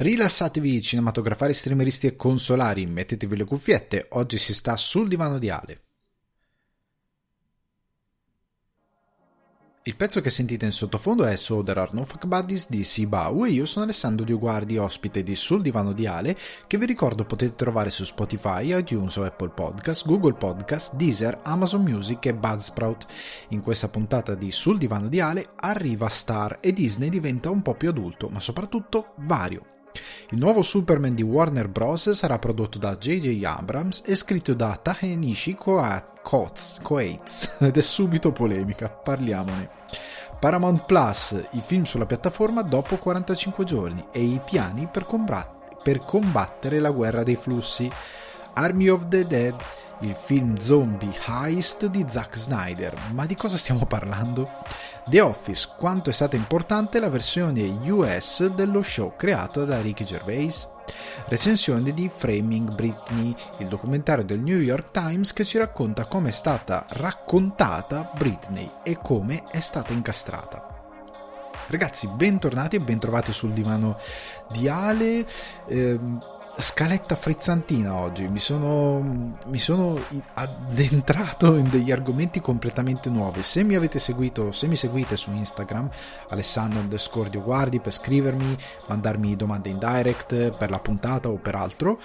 Rilassatevi cinematografari, streameristi e consolari, mettetevi le cuffiette, oggi si sta sul divano di Ale. Il pezzo che sentite in sottofondo è So There Are No Fuck Buddies di Sibau e io sono Alessandro Dioguardi, ospite di Sul Divano di Ale, che vi ricordo potete trovare su Spotify, iTunes o Apple Podcast, Google Podcast, Deezer, Amazon Music e Buzzsprout. In questa puntata di Sul Divano di Ale arriva Star e Disney diventa un po' più adulto, ma soprattutto vario. Il nuovo Superman di Warner Bros. sarà prodotto da J.J. Abrams e scritto da Tahenishi Coates ed è subito polemica, parliamone. Paramount Plus, i film sulla piattaforma dopo 45 giorni e i piani per combattere la guerra dei flussi. Army of the Dead il film zombie Heist di Zack Snyder. Ma di cosa stiamo parlando? The Office, quanto è stata importante la versione US dello show creato da Ricky Gervais? Recensione di Framing Britney, il documentario del New York Times che ci racconta come è stata raccontata Britney e come è stata incastrata. Ragazzi, bentornati e bentrovati sul divano di Ale. Eh, scaletta frizzantina oggi, mi sono, mi sono, addentrato in degli argomenti completamente nuovi. Se mi avete seguito, se mi seguite su Instagram, Alessandro underscore guardi per scrivermi, mandarmi domande in direct per la puntata o per altro,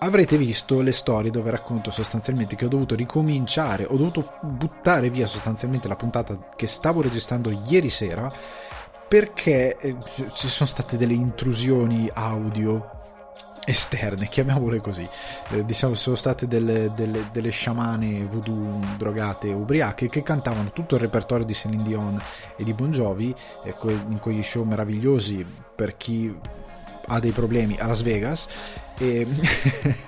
avrete visto le storie dove racconto sostanzialmente che ho dovuto ricominciare, ho dovuto buttare via sostanzialmente la puntata che stavo registrando ieri sera perché eh, ci sono state delle intrusioni audio esterne, chiamiamole così. Eh, diciamo sono state delle, delle, delle sciamane voodoo drogate ubriache che cantavano tutto il repertorio di Celine Dion e di Bon Jovi eh, in quegli show meravigliosi per chi ha dei problemi a Las Vegas e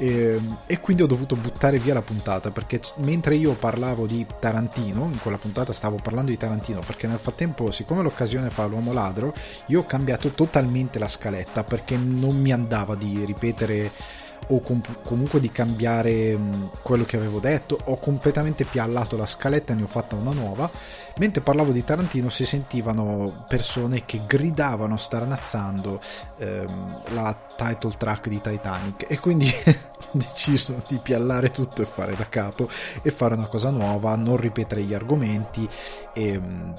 E, ehm, e, quindi ho dovuto buttare via la puntata perché mentre io parlavo di Tarantino, in quella puntata stavo parlando di Tarantino perché nel frattempo, siccome l'occasione fa l'uomo ladro, io ho cambiato totalmente la scaletta perché non mi andava di ripetere o com- comunque di cambiare mh, quello che avevo detto, ho completamente piallato la scaletta e ne ho fatta una nuova. Mentre parlavo di Tarantino si sentivano persone che gridavano starnazzando ehm, la title track di Titanic e quindi deciso di piallare tutto e fare da capo e fare una cosa nuova, non ripetere gli argomenti e mh,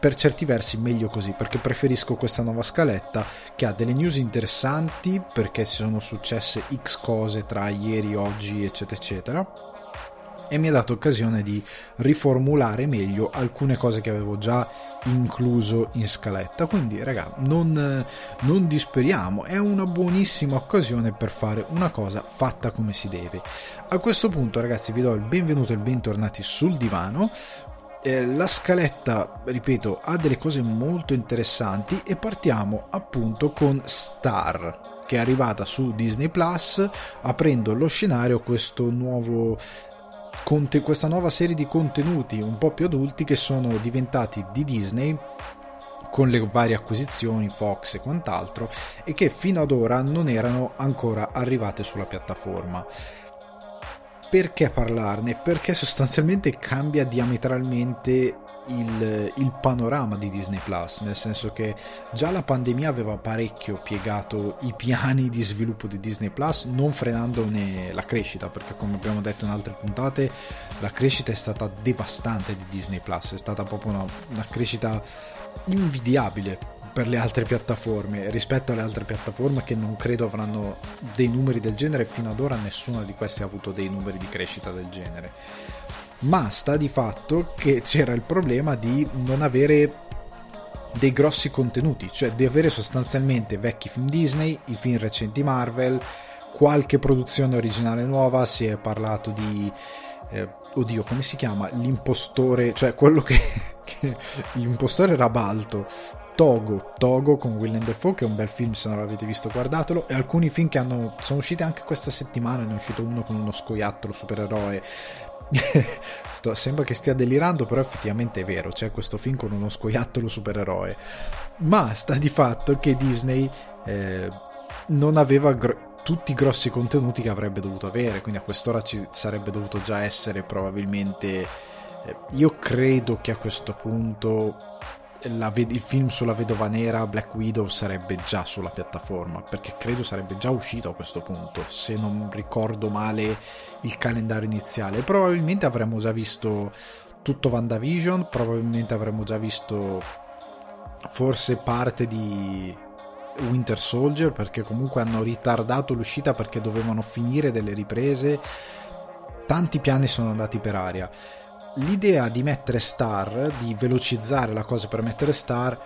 per certi versi meglio così perché preferisco questa nuova scaletta che ha delle news interessanti perché sono successe x cose tra ieri, oggi eccetera eccetera e mi ha dato occasione di riformulare meglio alcune cose che avevo già incluso in scaletta. Quindi raga non, non disperiamo è una buonissima occasione per fare una cosa fatta come si deve. A questo punto ragazzi vi do il benvenuto e il bentornati sul divano. Eh, la scaletta, ripeto, ha delle cose molto interessanti e partiamo appunto con Star, che è arrivata su Disney Plus, aprendo lo scenario questo nuovo questa nuova serie di contenuti un po' più adulti che sono diventati di Disney con le varie acquisizioni, Fox e quant'altro, e che fino ad ora non erano ancora arrivate sulla piattaforma perché parlarne? Perché sostanzialmente cambia diametralmente il, il, panorama di Disney Plus, nel senso che già la pandemia aveva parecchio piegato i piani di sviluppo di Disney Plus, non frenandone la crescita, perché come abbiamo detto in altre puntate, la crescita è stata devastante di Disney Plus, è stata proprio una, una crescita invidiabile per le altre piattaforme rispetto alle altre piattaforme che non credo avranno dei numeri del genere fino ad ora nessuna di queste ha avuto dei numeri di crescita del genere ma sta di fatto che c'era il problema di non avere dei grossi contenuti cioè di avere sostanzialmente vecchi film Disney i film recenti Marvel qualche produzione originale nuova si è parlato di eh, oddio come si chiama? L'impostore cioè quello che, che l'impostore Rabalto Togo, Togo con Willem Dafoe che è un bel film se non l'avete visto guardatelo. E alcuni film che hanno, sono usciti anche questa settimana ne è uscito uno con uno scoiattolo supereroe Sto, sembra che stia delirando però effettivamente è vero c'è questo film con uno scoiattolo supereroe. Ma sta di fatto che Disney eh, non aveva gr- tutti i grossi contenuti che avrebbe dovuto avere quindi a quest'ora ci sarebbe dovuto già essere probabilmente eh, io credo che a questo punto la, il film sulla vedova nera Black Widow sarebbe già sulla piattaforma perché credo sarebbe già uscito a questo punto se non ricordo male il calendario iniziale. Probabilmente avremmo già visto tutto WandaVision probabilmente avremmo già visto forse parte di Winter Soldier perché comunque hanno ritardato l'uscita perché dovevano finire delle riprese. Tanti piani sono andati per aria l'idea di mettere star, di velocizzare la cosa per mettere star,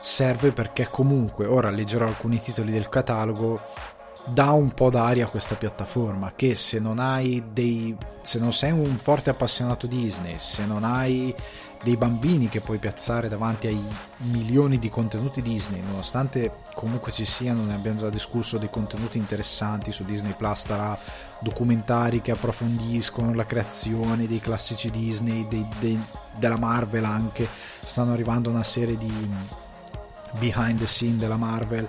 serve perché comunque, ora leggerò alcuni titoli del catalogo, dà un po' d'aria a questa piattaforma che se non hai dei se non sei un forte appassionato Disney, se non hai dei bambini che puoi piazzare davanti ai milioni di contenuti Disney, nonostante comunque ci siano, ne abbiamo già discusso, dei contenuti interessanti su Disney Plus, tra documentari che approfondiscono la creazione dei classici Disney, dei, dei, della Marvel anche, stanno arrivando una serie di behind the scene della Marvel,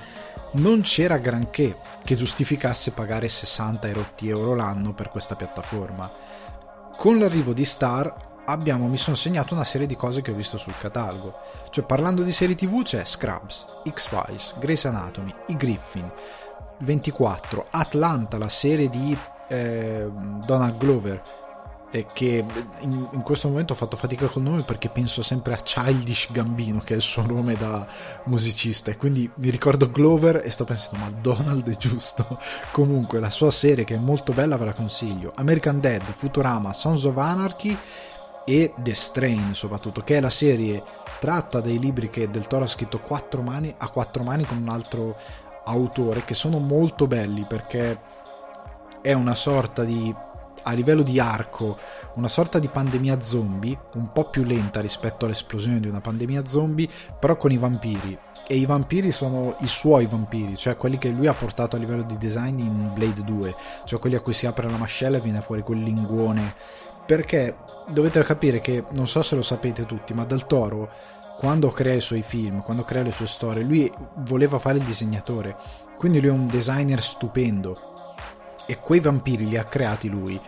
non c'era granché che giustificasse pagare 60 euro l'anno per questa piattaforma. Con l'arrivo di Star abbiamo, mi sono segnato una serie di cose che ho visto sul catalogo. Cioè, parlando di serie TV c'è Scrubs, X-Files, Grey's Anatomy, I Griffin, 24, Atlanta, la serie di eh, Donald Glover, eh, che in, in, questo momento ho fatto fatica col nome perché penso sempre a Childish Gambino, che è il suo nome da musicista, e quindi mi ricordo Glover e sto pensando, ma Donald è giusto? Comunque, la sua serie che è molto bella ve la consiglio. American Dead, Futurama, Sons of Anarchy e The Strain soprattutto, che è la serie tratta dai libri che Del Toro ha scritto quattro mani, a quattro mani con un altro autore, che sono molto belli perché è una sorta di a livello di arco una sorta di pandemia zombie un po' più lenta rispetto all'esplosione di una pandemia zombie però con i vampiri. E i vampiri sono i suoi vampiri cioè quelli che lui ha portato a livello di design in Blade 2 cioè quelli a cui si apre la mascella e viene fuori quel linguone perché dovete capire che non so se lo sapete tutti, ma Del Toro quando crea i suoi film, quando crea le sue storie, lui voleva fare il disegnatore, quindi lui è un designer stupendo e quei vampiri li ha creati lui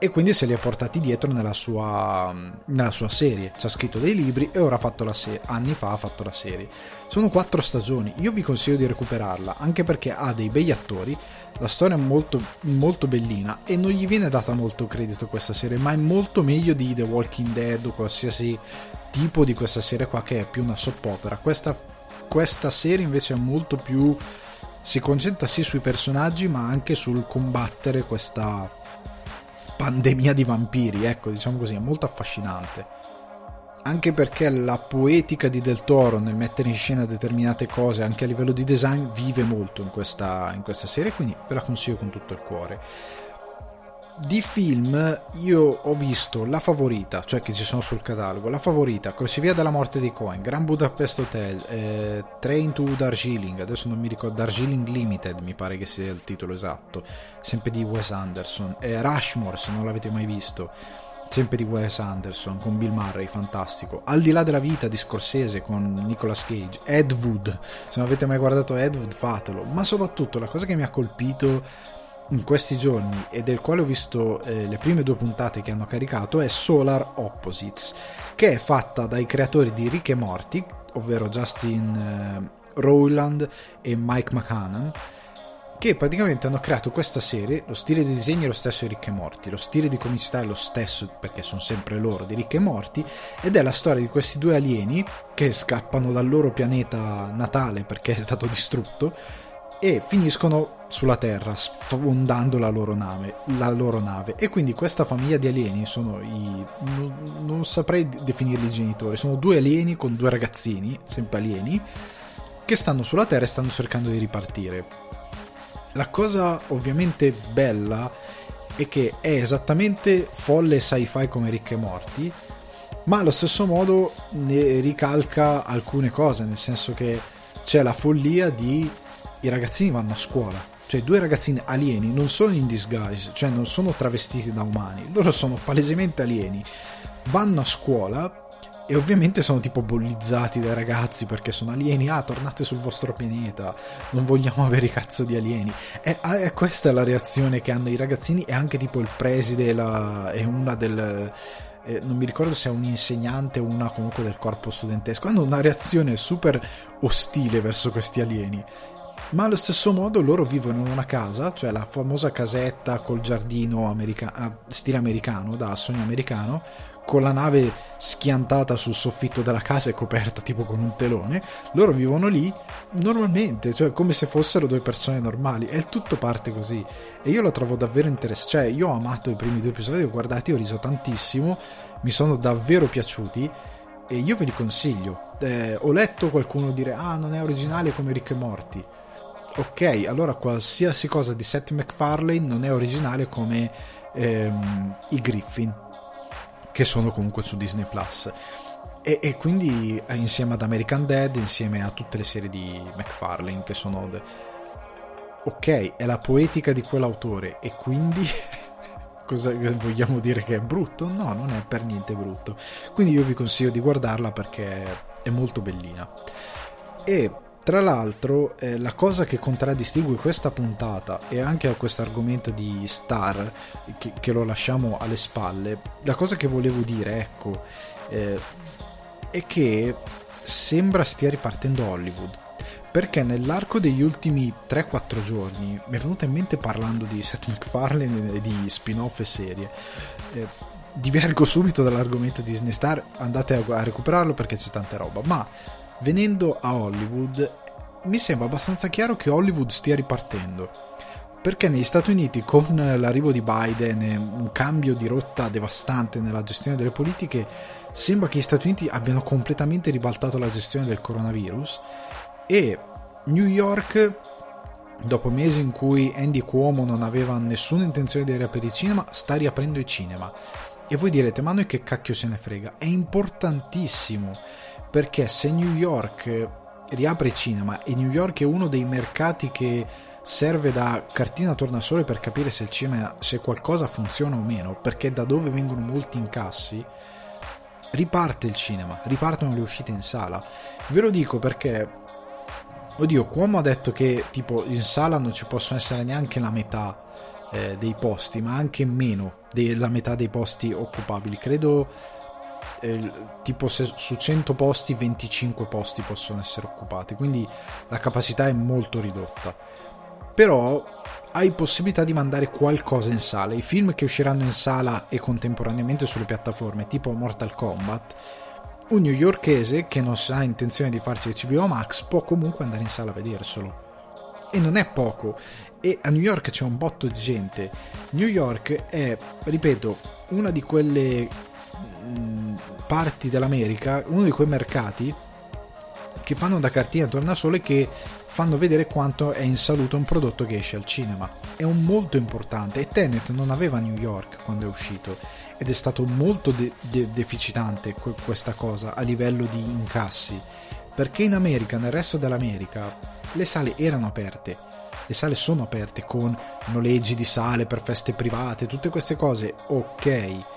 e quindi se li ha portati dietro nella sua, nella sua serie. Ci ha scritto dei libri e ora ha fatto la serie. Anni fa ha fatto la serie. Sono quattro stagioni. Io vi consiglio di recuperarla anche perché ha dei begli attori. La storia è molto, molto bellina e non gli viene data molto credito questa serie, ma è molto meglio di The Walking Dead o qualsiasi tipo di questa serie qua che è più una soap opera. Questa, questa serie invece è molto più. si concentra sì sui personaggi, ma anche sul combattere questa pandemia di vampiri, ecco, diciamo così, è molto affascinante. Anche perché la poetica di Del Toro nel mettere in scena determinate cose, anche a livello di design, vive molto in questa, in questa serie, quindi ve la consiglio con tutto il cuore. Di film io ho visto La Favorita, cioè che ci sono sul catalogo, La Favorita, Crocevia della morte di Cohen, Grand Budapest Hotel, eh, Train to Darjeeling, adesso non mi ricordo, Darjeeling Limited mi pare che sia il titolo esatto, sempre di Wes Anderson, eh, Rushmore se non l'avete mai visto, sempre di Wes Anderson con Bill Murray, fantastico, Al di là della vita di Scorsese con Nicolas Cage, Ed Wood, se non avete mai guardato Ed Wood fatelo, ma soprattutto la cosa che mi ha colpito in questi giorni e del quale ho visto eh, le prime due puntate che hanno caricato è Solar Opposites, che è fatta dai creatori di Rick e Morty, ovvero Justin eh, Rowland e Mike McCannon, che praticamente hanno creato questa serie, lo stile di disegno è lo stesso di Rick e Morty, lo stile di comicità è lo stesso perché sono sempre loro di Rick e Morty, ed è la storia di questi due alieni che scappano dal loro pianeta natale perché è stato distrutto e finiscono sulla Terra sfondando la loro, nave, la loro nave. E quindi questa famiglia di alieni sono i non, non saprei definirli genitori sono due alieni con due ragazzini sempre alieni che stanno sulla Terra e stanno cercando di ripartire la cosa ovviamente bella è che è esattamente folle sci-fi come Ricche Morti ma allo stesso modo ne ricalca alcune cose nel senso che c'è la follia di i ragazzini vanno a scuola. Cioè, due ragazzini alieni non sono in disguise, cioè non sono travestiti da umani, loro sono palesemente alieni. Vanno a scuola e ovviamente sono tipo bollizzati dai ragazzi perché sono alieni. Ah, tornate sul vostro pianeta, non vogliamo avere i cazzo di alieni. E, e questa è la reazione che hanno i ragazzini e anche tipo il preside la, e una del eh, non mi ricordo se è un insegnante o una comunque del corpo studentesco, hanno una reazione super ostile verso questi alieni. Ma allo stesso modo loro vivono in una casa, cioè la famosa casetta col giardino america- ah, stile americano, da sogno americano, con la nave schiantata sul soffitto della casa e coperta tipo con un telone, loro vivono lì normalmente, cioè come se fossero due persone normali e tutto parte così. E io lo trovo davvero interessante, cioè io ho amato i primi due episodi, ho guardati, ho riso tantissimo, mi sono davvero piaciuti e io ve li consiglio. Eh, ho letto qualcuno dire ah non è originale come Rick e Morty. Ok, allora qualsiasi cosa di Seth MacFarlane non è originale come ehm, i Griffin che sono comunque su Disney Plus. E, e, quindi eh, insieme ad American Dead, insieme a tutte le serie di McFarlane che sono... Ok, è la poetica di quell'autore e quindi cosa vogliamo dire che è brutto? No, non è per niente brutto. Quindi io vi consiglio di guardarla perché è molto bellina. E tra l'altro, eh, la cosa che contraddistingue questa puntata e anche a questo argomento di Star, che, che, lo lasciamo alle spalle, la cosa che volevo dire, ecco, eh, è che sembra stia ripartendo Hollywood. Perché nell'arco degli ultimi 3-4 giorni mi è venuta in mente parlando di Seth MacFarlane e di spin-off e serie. Eh, divergo subito dall'argomento Disney Star, andate a, a recuperarlo perché c'è tanta roba, ma venendo a Hollywood, mi sembra abbastanza chiaro che Hollywood stia ripartendo. Perché negli Stati Uniti, con l'arrivo di Biden e un cambio di rotta devastante nella gestione delle politiche, sembra che gli Stati Uniti abbiano completamente ribaltato la gestione del coronavirus e New York, dopo mesi in cui Andy Cuomo non aveva nessuna intenzione di riaprire il cinema, sta riaprendo il cinema. E voi direte, ma noi che cacchio se ne frega? È importantissimo perché se New York riapre il cinema e New York è uno dei mercati che serve da cartina tornasole per capire se il cinema se qualcosa funziona o meno perché da dove vengono molti incassi riparte il cinema ripartono le uscite in sala. Ve lo dico perché oddio Cuomo ha detto che tipo in sala non ci possono essere neanche la metà eh, dei posti ma anche meno della metà dei posti occupabili. Credo eh, tipo se su 100 posti 25 posti possono essere occupati, quindi la capacità è molto ridotta. Però hai possibilità di mandare qualcosa in sala. I film che usciranno in sala e contemporaneamente sulle piattaforme, tipo Mortal Kombat, un newyorkese che non ha intenzione di farsi HBO Max può comunque andare in sala a vederselo. E non è poco. E a New York c'è un botto di gente. New York è, ripeto, una di quelle parti dell'America, uno di quei mercati che fanno da cartina tornasole che fanno vedere quanto è in salute un prodotto che esce al cinema. È un molto importante e Tenet non aveva New York quando è uscito ed è stato molto de- de- deficitante que- questa cosa a livello di incassi perché in America, nel resto dell'America, le sale erano aperte. Le sale sono aperte con noleggi di sale per feste private, tutte queste cose, ok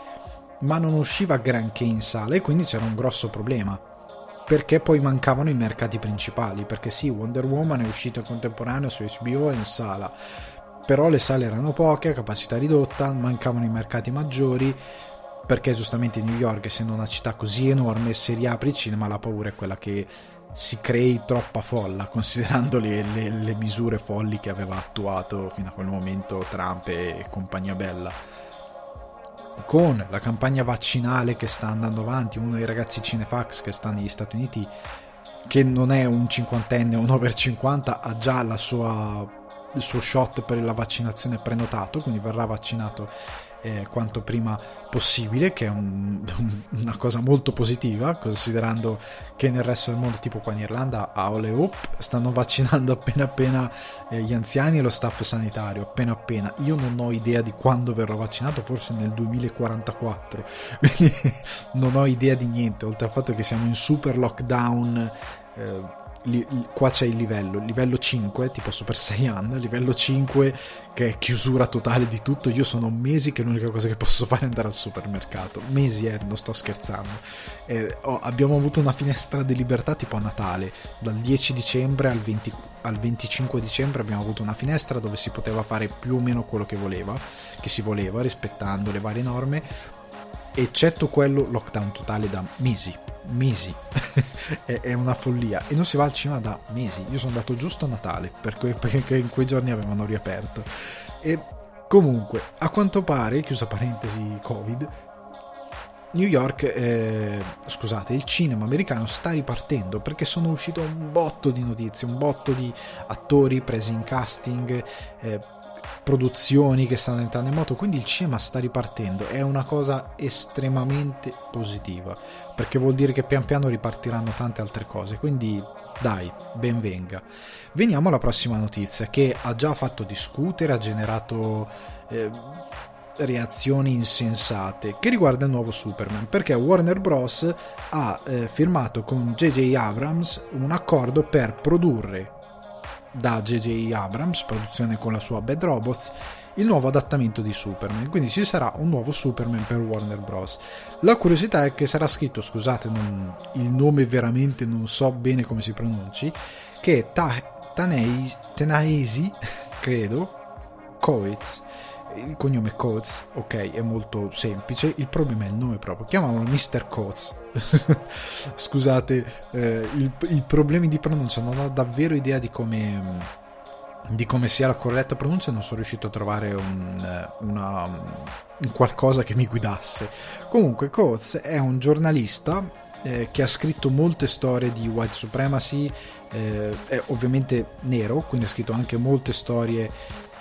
ma non usciva granché in sala e quindi c'era un grosso problema. Perché poi mancavano i mercati principali, perché sì, Wonder Woman è uscito in contemporaneo su HBO e in sala, però le sale erano poche, a capacità ridotta, mancavano i mercati maggiori, perché giustamente New York, essendo una città così enorme, se riapri il cinema la paura è quella che si crei troppa folla, considerando le, le, le misure folli che aveva attuato fino a quel momento Trump e compagnia bella con la campagna vaccinale che sta andando avanti, uno dei ragazzi Cinefax che sta negli Stati Uniti, che non è un cinquantenne o un over 50, ha già sua, il suo shot per la vaccinazione prenotato, quindi verrà vaccinato eh, quanto prima possibile, che è un, una cosa molto positiva, considerando che nel resto del mondo, tipo qua in Irlanda, a Ole Hope, stanno vaccinando appena appena eh, gli anziani e lo staff sanitario, appena appena. Io non ho idea di quando verrò vaccinato, forse nel 2044, quindi non ho idea di niente, oltre al fatto che siamo in super lockdown. Eh, li, qua c'è il livello, livello 5, tipo Super Saiyan, livello 5 che è chiusura totale di tutto. Io sono mesi che l'unica cosa che posso fare è andare al supermercato. Mesi, eh, non sto scherzando. Eh, oh, abbiamo avuto una finestra di libertà tipo a Natale, dal 10 dicembre al, 20, al 25 dicembre abbiamo avuto una finestra dove si poteva fare più o meno quello che voleva, che si voleva, rispettando le varie norme eccetto quello lockdown totale da mesi mesi. È, una follia. E non si va al cinema da mesi. Io sono andato giusto a Natale perché, perché in quei giorni avevano riaperto. E comunque a quanto pare chiusa parentesi covid New York, eh, scusate, il cinema americano sta ripartendo perché sono uscito un botto di notizie, un botto di attori presi in casting, eh, produzioni che stanno entrando in moto, quindi il cinema sta ripartendo, è una cosa estremamente positiva, perché vuol dire che pian piano ripartiranno tante altre cose, quindi dai, ben venga. Veniamo alla prossima notizia che ha già fatto discutere, ha generato eh, reazioni insensate che riguarda il nuovo Superman perché Warner Bros. ha eh, firmato con JJ Abrams un accordo per produrre da J.J. Abrams, produzione con la sua Bad Robots, il nuovo adattamento di Superman. Quindi ci sarà un nuovo Superman per Warner Bros. La curiosità è che sarà scritto, scusate, non, il nome veramente non so bene come si pronunci, che Ta- Tenaesi, credo, Coetz il cognome Coates, ok, è molto semplice, il problema è il nome proprio, chiamavano Mr. Coates. Scusate, eh, i problemi di pronuncia, non ho davvero idea di come, di come sia la corretta pronuncia, non sono riuscito a trovare un, una, un qualcosa che mi guidasse. Comunque, Coates è un giornalista eh, che ha scritto molte storie di white supremacy, eh, è ovviamente nero, quindi ha scritto anche molte storie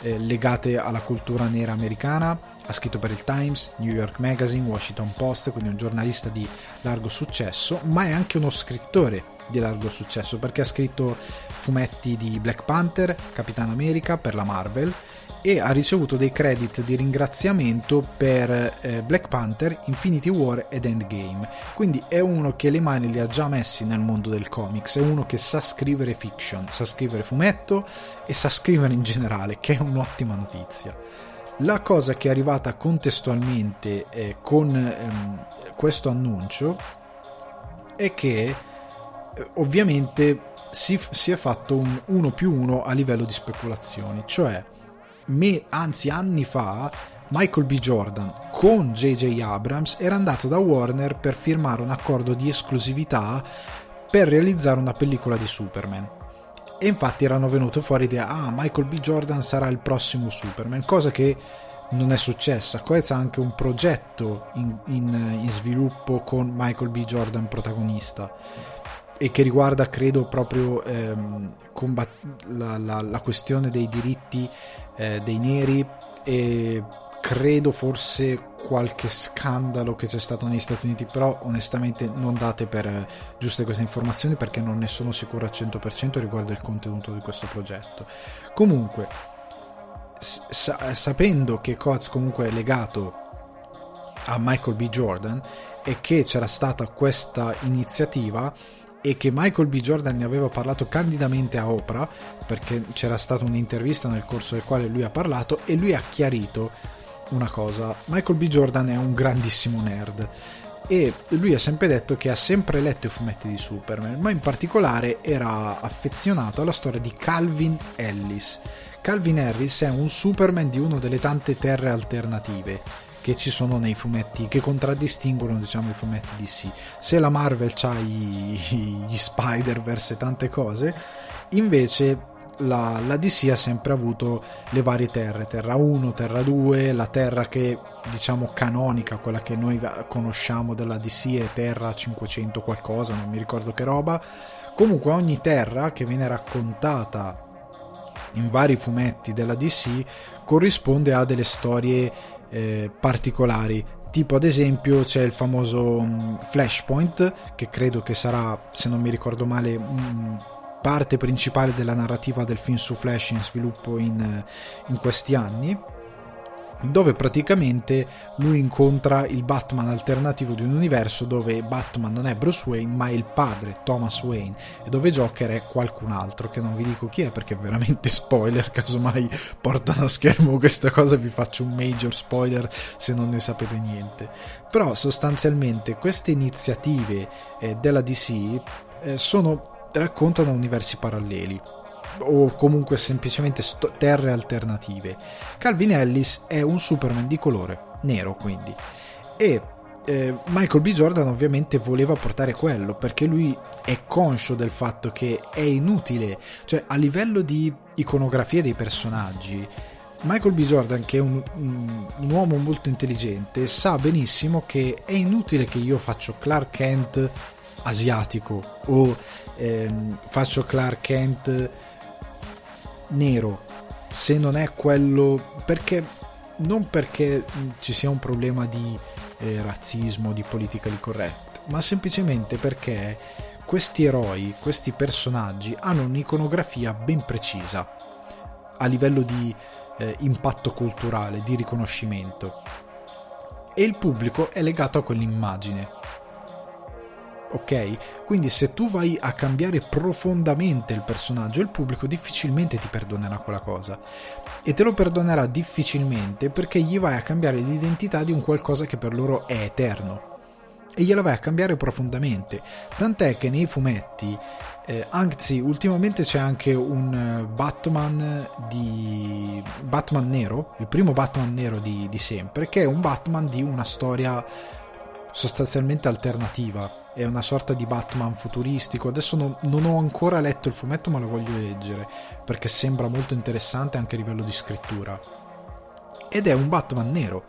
eh, legate alla cultura nera americana. Ha scritto per il Times, New York Magazine, Washington Post, quindi un giornalista di largo successo, ma è anche uno scrittore di largo successo perché ha scritto fumetti di Black Panther, Capitan America per la Marvel e ha ricevuto dei credit di ringraziamento per eh, Black Panther, Infinity War ed Endgame. Quindi è uno che le mani le ha già messi nel mondo del comics, è uno che sa scrivere fiction, sa scrivere fumetto e sa scrivere in generale, che è un'ottima notizia. La cosa che è arrivata contestualmente eh, con ehm, questo annuncio è che eh, ovviamente si, si, è fatto un 1 più 1 a livello di speculazioni, cioè me, anzi anni fa, Michael B. Jordan con J.J. Abrams era andato da Warner per firmare un accordo di esclusività per realizzare una pellicola di Superman. E infatti erano venute fuori idea, ah, Michael B. Jordan sarà il prossimo Superman, cosa che non è successa. Coez ha anche un progetto in, in, in sviluppo con Michael B. Jordan protagonista e che riguarda credo proprio ehm, combat- la, la, la, questione dei diritti eh, dei neri e credo forse qualche scandalo che c'è stato negli Stati Uniti però onestamente non date per eh, giuste queste informazioni perché non ne sono sicuro al 100% riguardo il contenuto di questo progetto comunque sa- sapendo che Coz comunque è legato a Michael B. Jordan e che c'era stata questa iniziativa e che Michael B. Jordan ne aveva parlato candidamente a Oprah, perché c'era stata un'intervista nel corso del quale lui ha parlato e lui ha chiarito una cosa. Michael B. Jordan è un grandissimo nerd e lui ha sempre detto che ha sempre letto i fumetti di Superman, ma in particolare era affezionato alla storia di Calvin Ellis. Calvin Harris è un Superman di una delle tante terre alternative che ci sono nei fumetti che contraddistinguono diciamo i fumetti DC se la Marvel ha gli Spider-Verse e tante cose invece la, la, DC ha sempre avuto le varie terre, Terra 1, Terra 2, la terra che diciamo canonica, quella che noi conosciamo della DC è Terra 500 qualcosa, non mi ricordo che roba. Comunque ogni terra che viene raccontata in vari fumetti della DC corrisponde a delle storie eh, particolari. Tipo ad esempio c'è il famoso um, Flashpoint che credo che sarà se non mi ricordo male um, parte principale della narrativa del film su Flash in sviluppo in, in questi anni dove praticamente lui incontra il Batman alternativo di un universo dove Batman non è Bruce Wayne ma è il padre Thomas Wayne e dove Joker è qualcun altro che non vi dico chi è perché è veramente spoiler casomai portano a schermo questa cosa vi faccio un major spoiler se non ne sapete niente. Però sostanzialmente queste iniziative eh, della DC eh, sono raccontano universi paralleli o comunque semplicemente sto- terre alternative. Calvin Ellis è un Superman di colore, nero quindi, e eh, Michael B. Jordan ovviamente voleva portare quello perché lui è conscio del fatto che è inutile, cioè a livello di iconografia dei personaggi, Michael B. Jordan, che è un, un, un, uomo molto intelligente, sa benissimo che è inutile che io faccio Clark Kent asiatico o ehm, faccio Clark Kent nero se non è quello perché non perché ci sia un problema di eh, razzismo, di politically correct, ma semplicemente perché questi eroi, questi personaggi hanno un'iconografia ben precisa a livello di eh, impatto culturale, di riconoscimento. E il pubblico è legato a quell'immagine. Ok? Quindi se tu vai a cambiare profondamente il personaggio, il pubblico difficilmente ti perdonerà quella cosa. E te lo perdonerà difficilmente perché gli vai a cambiare l'identità di un qualcosa che per loro è eterno e gliela vai a cambiare profondamente. Tant'è che nei fumetti, eh, anzi, ultimamente c'è anche un eh, Batman di Batman nero, il primo Batman nero di, di sempre, che è un Batman di una storia sostanzialmente alternativa. È una sorta di Batman futuristico. Adesso non, non ho ancora letto il fumetto, ma lo voglio leggere perché sembra molto interessante anche a livello di scrittura. Ed è un Batman nero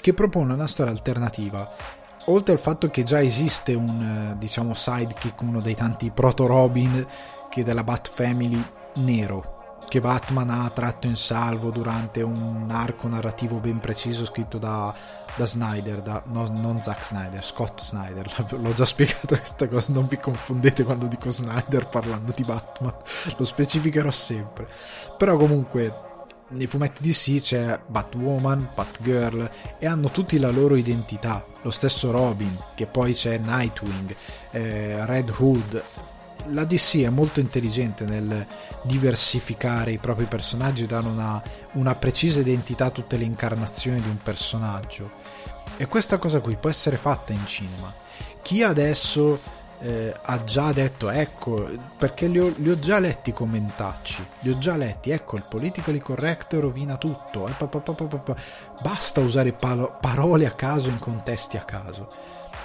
che propone una storia alternativa oltre al fatto che già esiste un eh, diciamo sidekick, uno dei tanti proto Robin che della Bat Family nero che Batman ha tratto in salvo durante un arco narrativo ben preciso scritto da, da Snyder, da, no, non Zack Snyder, Scott Snyder. L'ho già spiegato questa cosa, non vi confondete quando dico Snyder parlando di Batman, lo specificherò sempre. Però comunque nei fumetti DC c'è Batwoman, Batgirl e hanno tutti la loro identità, lo stesso Robin, che poi c'è Nightwing, eh, Red Hood. La DC è molto intelligente nel diversificare i propri personaggi dare una, una precisa identità a tutte le incarnazioni di un personaggio. E questa cosa qui può essere fatta in cinema. Chi adesso eh, ha già detto ecco perché li ho, li ho, già letti i commentacci li ho già letti ecco il politically correct rovina tutto eh, pa, pa, pa, basta usare palo, parole a caso in contesti a caso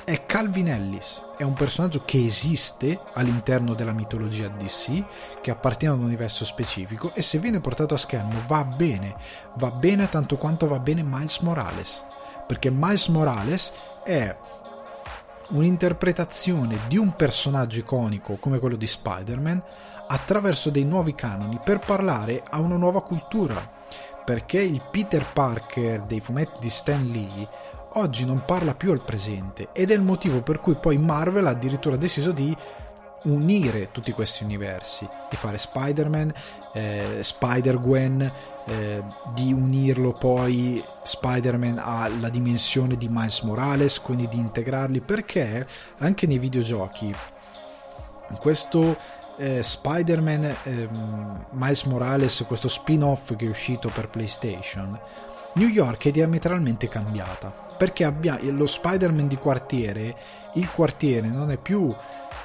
è Calvin Ellis. È un personaggio che esiste all'interno della mitologia DC che appartiene ad un universo specifico e se viene portato a schermo va bene. Va bene tanto quanto va bene Miles Morales. Perché Miles Morales è un'interpretazione di un personaggio iconico come quello di Spider-Man attraverso dei nuovi canoni per parlare a una nuova cultura. Perché il Peter Parker dei fumetti di Stan Lee oggi non parla più al presente ed è il motivo per cui poi Marvel ha addirittura deciso di unire tutti questi universi, di fare Spider-Man, eh, Spider-Gwen, eh, di unirlo poi Spider-Man alla dimensione di Miles Morales, quindi di integrarli, perché anche nei videogiochi questo eh, Spider-Man ehm, Miles Morales, questo spin-off che è uscito per PlayStation, New York è diametralmente cambiata, perché abbia, lo Spider-Man di quartiere, il quartiere non è più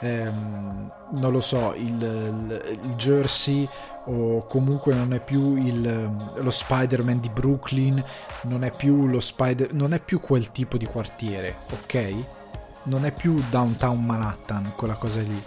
ehm, non lo so, il, il, il, Jersey o comunque non è più il, lo Spider-Man di Brooklyn, non è più lo Spider non è più quel tipo di quartiere, ok? Non è più downtown Manhattan, quella cosa lì.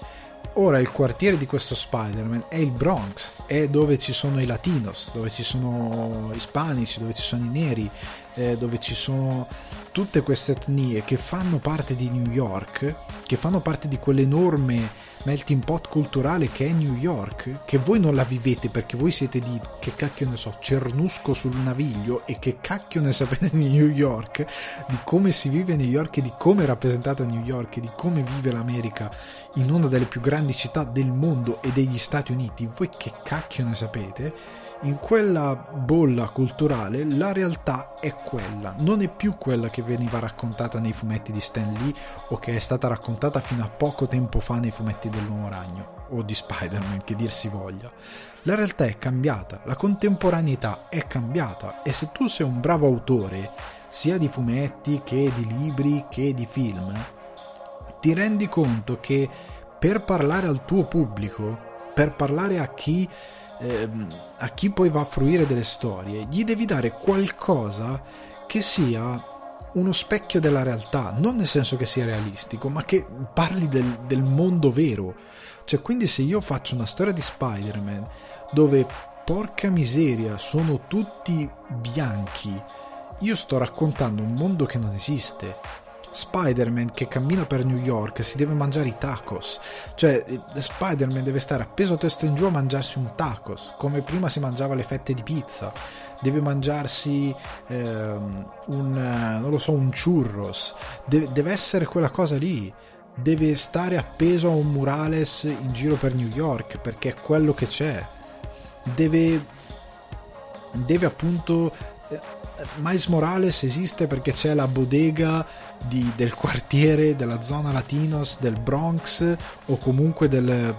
Ora il quartiere di questo Spider-Man è il Bronx, è dove ci sono i latinos, dove ci sono ispanici, dove ci sono i neri, eh, dove ci sono tutte queste etnie che fanno parte di New York, che fanno parte di quell'enorme melting pot culturale che è New York, che voi non la vivete perché voi siete di, che cacchio ne so, Cernusco sul naviglio e che cacchio ne sapete di New York, di come si vive a New York e di come è rappresentata New York e di come vive l'America in una delle più grandi città del mondo e degli Stati Uniti, voi che cacchio ne sapete? In quella bolla culturale la realtà è quella, non è più quella che veniva raccontata nei fumetti di Stan Lee o che è stata raccontata fino a poco tempo fa nei fumetti dell'Uomo Ragno o di Spider-Man, che dir si voglia. La realtà è cambiata, la contemporaneità è cambiata e se tu sei un bravo autore, sia di fumetti che di libri che di film, ti rendi conto che per parlare al tuo pubblico, per parlare a chi ehm, a chi poi va a fruire delle storie, gli devi dare qualcosa che sia uno specchio della realtà, non nel senso che sia realistico, ma che parli del, del mondo vero. Cioè, quindi se io faccio una storia di Spider-Man dove, porca miseria, sono tutti bianchi, io sto raccontando un mondo che non esiste. Spider-Man che cammina per New York si deve mangiare i tacos. Cioè, eh, Spider-Man deve stare appeso a testa in giù a mangiarsi un tacos, come prima si mangiava le fette di pizza. Deve mangiarsi ehm, un, eh, so, un churros. Deve, deve essere quella cosa lì. Deve stare appeso a un murales in giro per New York perché è quello che c'è. Deve, deve appunto eh, Miles Morales esiste perché c'è la bodega di, del quartiere, della zona Latinos, del Bronx o comunque del,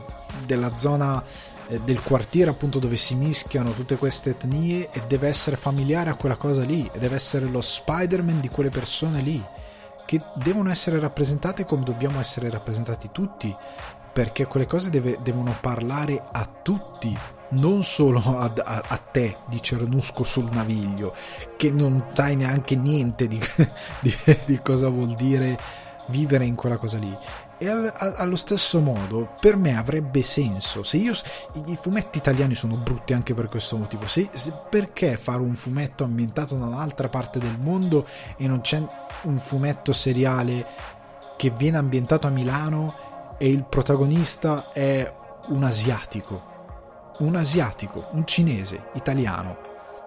della zona eh, del quartiere appunto dove si mischiano tutte queste etnie e deve essere familiare a quella cosa lì e deve essere lo Spider-Man di quelle persone lì che devono essere rappresentate come dobbiamo essere rappresentati tutti perché quelle cose deve, devono parlare a tutti non solo a, a, a, te di Cernusco sul naviglio, che non sai neanche niente di, di, di cosa vuol dire vivere in quella cosa lì. E allo stesso modo, per me avrebbe senso se io. I fumetti italiani sono brutti anche per questo motivo. Se, se, perché fare un fumetto ambientato da un'altra parte del mondo e non c'è un fumetto seriale che viene ambientato a Milano e il protagonista è un asiatico? Un asiatico, un cinese, italiano,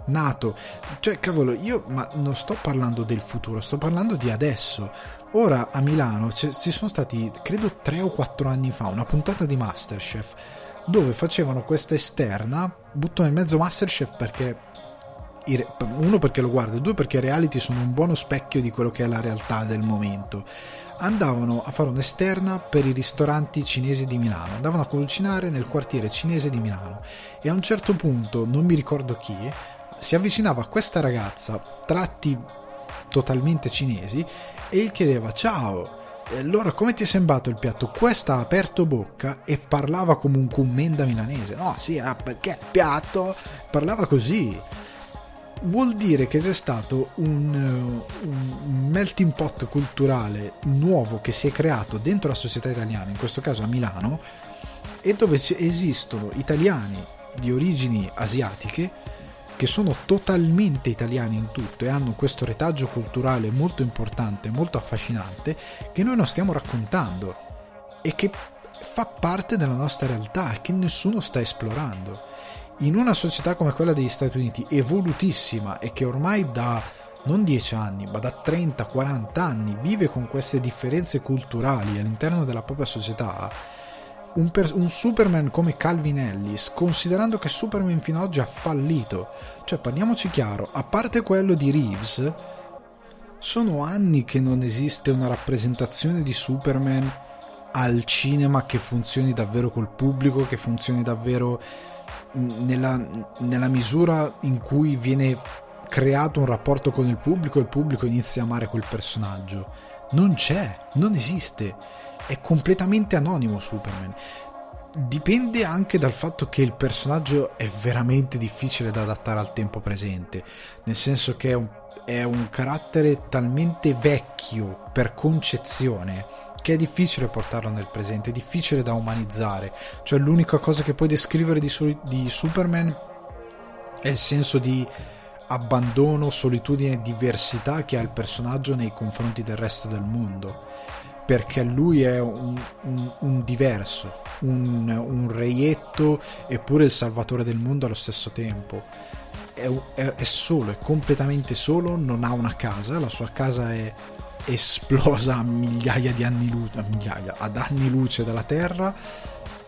nato. Cioè, cavolo, io ma non sto parlando del futuro, sto parlando di adesso. Ora a Milano ci sono stati, credo, tre o quattro anni fa, una puntata di Masterchef dove facevano questa esterna, butto in mezzo Masterchef perché uno perché lo guardo, due perché i reality sono un buono specchio di quello che è la realtà del momento andavano a fare un'esterna per i ristoranti cinesi di Milano, andavano a cucinare nel quartiere cinese di Milano e a un certo punto, non mi ricordo chi, si avvicinava a questa ragazza, tratti totalmente cinesi, e gli chiedeva ciao. Allora, come ti è sembrato il piatto? Questa ha aperto bocca e parlava come un commenda milanese. No, sì, ah, perché il piatto parlava così vuol dire che c'è stato un, un, melting pot culturale nuovo che si è creato dentro la società italiana, in questo caso a Milano, e dove esistono italiani di origini asiatiche che sono totalmente italiani in tutto e hanno questo retaggio culturale molto importante, molto affascinante, che noi non stiamo raccontando e che fa parte della nostra realtà e che nessuno sta esplorando in una società come quella degli Stati Uniti, evolutissima e che ormai da non 10 anni, ma da 30-40 anni vive con queste differenze culturali all'interno della propria società, un, per- un, Superman come Calvin Ellis, considerando che Superman fino ad oggi ha fallito, cioè parliamoci chiaro, a parte quello di Reeves, sono anni che non esiste una rappresentazione di Superman al cinema che funzioni davvero col pubblico, che funzioni davvero nella, nella misura in cui viene creato un rapporto con il pubblico il pubblico inizia a amare quel personaggio. Non c'è, non esiste, è completamente anonimo Superman. Dipende anche dal fatto che il personaggio è veramente difficile da adattare al tempo presente, nel senso che è un, è un carattere talmente vecchio per concezione che è difficile portarlo nel presente, è difficile da umanizzare. Cioè l'unica cosa che puoi descrivere di, di Superman è il senso di abbandono, solitudine e diversità che ha il personaggio nei confronti del resto del mondo. Perché lui è un, un, un diverso, un, un, reietto eppure il salvatore del mondo allo stesso tempo. È, è, è solo, è completamente solo, non ha una casa, la sua casa è esplosa a migliaia di anni luce, migliaia, ad anni luce dalla Terra,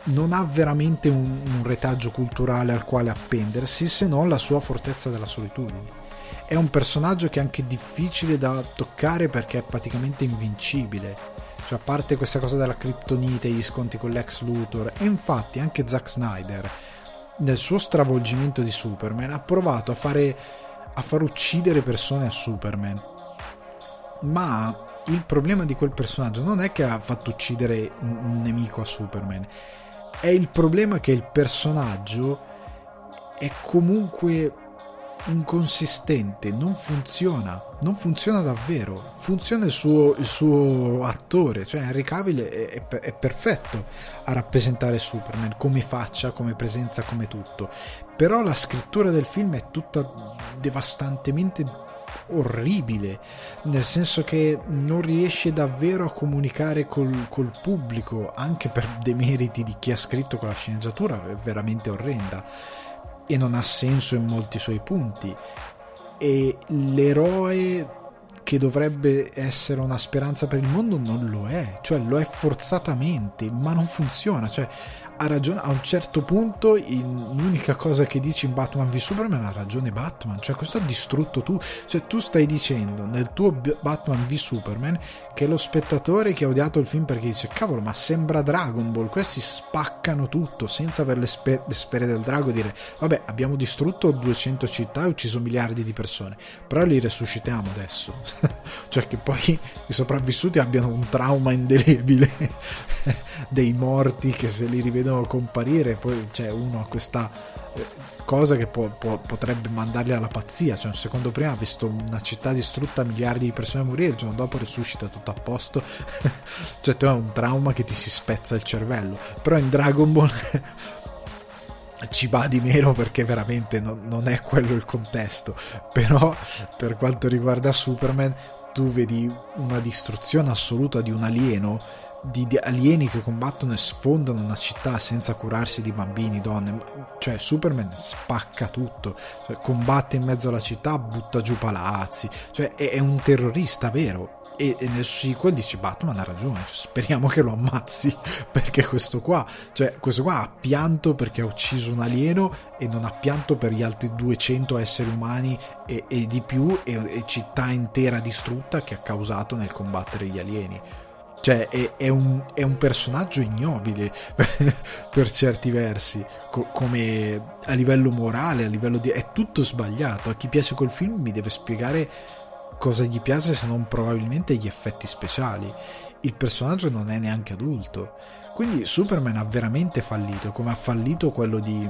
non ha veramente un, un retaggio culturale al quale appendersi se non la sua fortezza della solitudine. È un personaggio che è anche difficile da toccare perché è praticamente invincibile. Cioè, a parte questa cosa della criptonite, gli sconti con l'ex Luthor, e infatti anche Zack Snyder, nel suo stravolgimento di Superman, ha provato a fare, a far uccidere persone a Superman ma il problema di quel personaggio non è che ha fatto uccidere un nemico a Superman, è il problema che il personaggio è comunque inconsistente, non funziona, non funziona davvero. Funziona il suo, il suo attore, cioè Henry Cavill è, è, è, perfetto a rappresentare Superman, come faccia, come presenza, come tutto. Però la scrittura del film è tutta devastantemente orribile, nel senso che non riesce davvero a comunicare col, col pubblico, anche per demeriti di chi ha scritto quella sceneggiatura, è veramente orrenda e non ha senso in molti suoi punti. E l'eroe che dovrebbe essere una speranza per il mondo non lo è, cioè lo è forzatamente, ma non funziona, cioè ha ragione a un certo punto l'unica cosa che dici in Batman v Superman ha ragione Batman cioè questo ha distrutto tu. Cioè tu stai dicendo nel tuo Batman v Superman che lo spettatore che ha odiato il film perché dice cavolo ma sembra Dragon Ball questi spaccano tutto senza avere le, spe- le sfere del drago dire vabbè abbiamo distrutto 200 città e ucciso miliardi di persone però li resuscitiamo adesso. Cioè che poi i sopravvissuti abbiano un trauma indelebile dei morti che se li rivedono vedono comparire, poi c'è uno a questa eh, cosa che può, può, potrebbe mandarli alla pazzia. Cioè, un secondo prima ha visto una città distrutta, miliardi di persone morire, il giorno dopo risuscita tutto a posto. cioè, tu hai un trauma che ti si spezza il cervello. Però in Dragon Ball ci va di meno perché veramente non, non è quello il contesto. Però, per quanto riguarda Superman, tu vedi una distruzione assoluta di un alieno di, di, alieni che combattono e sfondano una città senza curarsi di bambini, donne. Cioè, Superman spacca tutto, cioè, combatte in mezzo alla città, butta giù palazzi, cioè è, è un terrorista vero. E, nel sequel dice Batman ha ragione, cioè, speriamo che lo ammazzi perché questo qua, cioè questo qua ha pianto perché ha ucciso un alieno e non ha pianto per gli altri 200 esseri umani e, e di più e, e città intera distrutta che ha causato nel combattere gli alieni cioè è, è, un, è un, personaggio ignobile per certi versi, co- come a livello morale, a livello di... è tutto sbagliato. A chi piace quel film mi deve spiegare cosa gli piace se non probabilmente gli effetti speciali. Il personaggio non è neanche adulto. Quindi Superman ha veramente fallito, come ha fallito quello di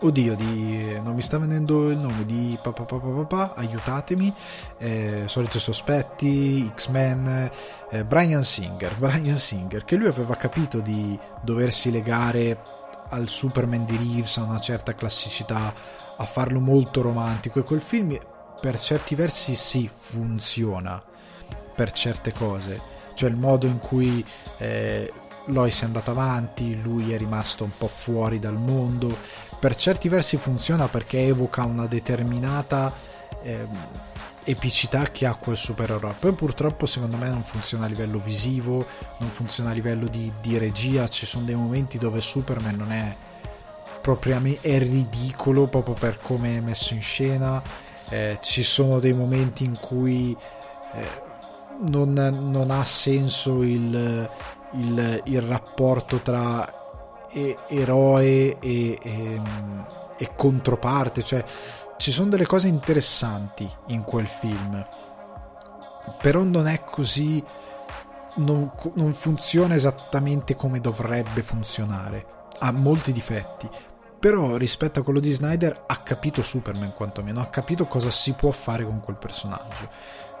Oddio, di, non mi sta venendo il nome di papà, papà, papà aiutatemi. Eh, Soliti sospetti, X-Men, eh, Brian Singer. Brian Singer, che lui aveva capito di doversi legare al Superman di Reeves, a una certa classicità, a farlo molto romantico. E quel film, per certi versi, sì, funziona per certe cose. Cioè il modo in cui. Eh, Lois è andata avanti, lui è rimasto un po' fuori dal mondo per certi versi funziona perché evoca una determinata eh, epicità che ha quel supereroe. Poi purtroppo secondo me non funziona a livello visivo, non funziona a livello di, di regia, ci sono dei momenti dove Superman non è propriamente ridicolo proprio per come è messo in scena, eh, ci sono dei momenti in cui eh, non, non, ha senso il, il, il rapporto tra e, eroe e, e, e controparte, cioè ci sono delle cose interessanti in quel film, però non è così, non, non funziona esattamente come dovrebbe funzionare, ha molti difetti, però rispetto a quello di Snyder ha capito Superman quantomeno, ha capito cosa si può fare con quel personaggio.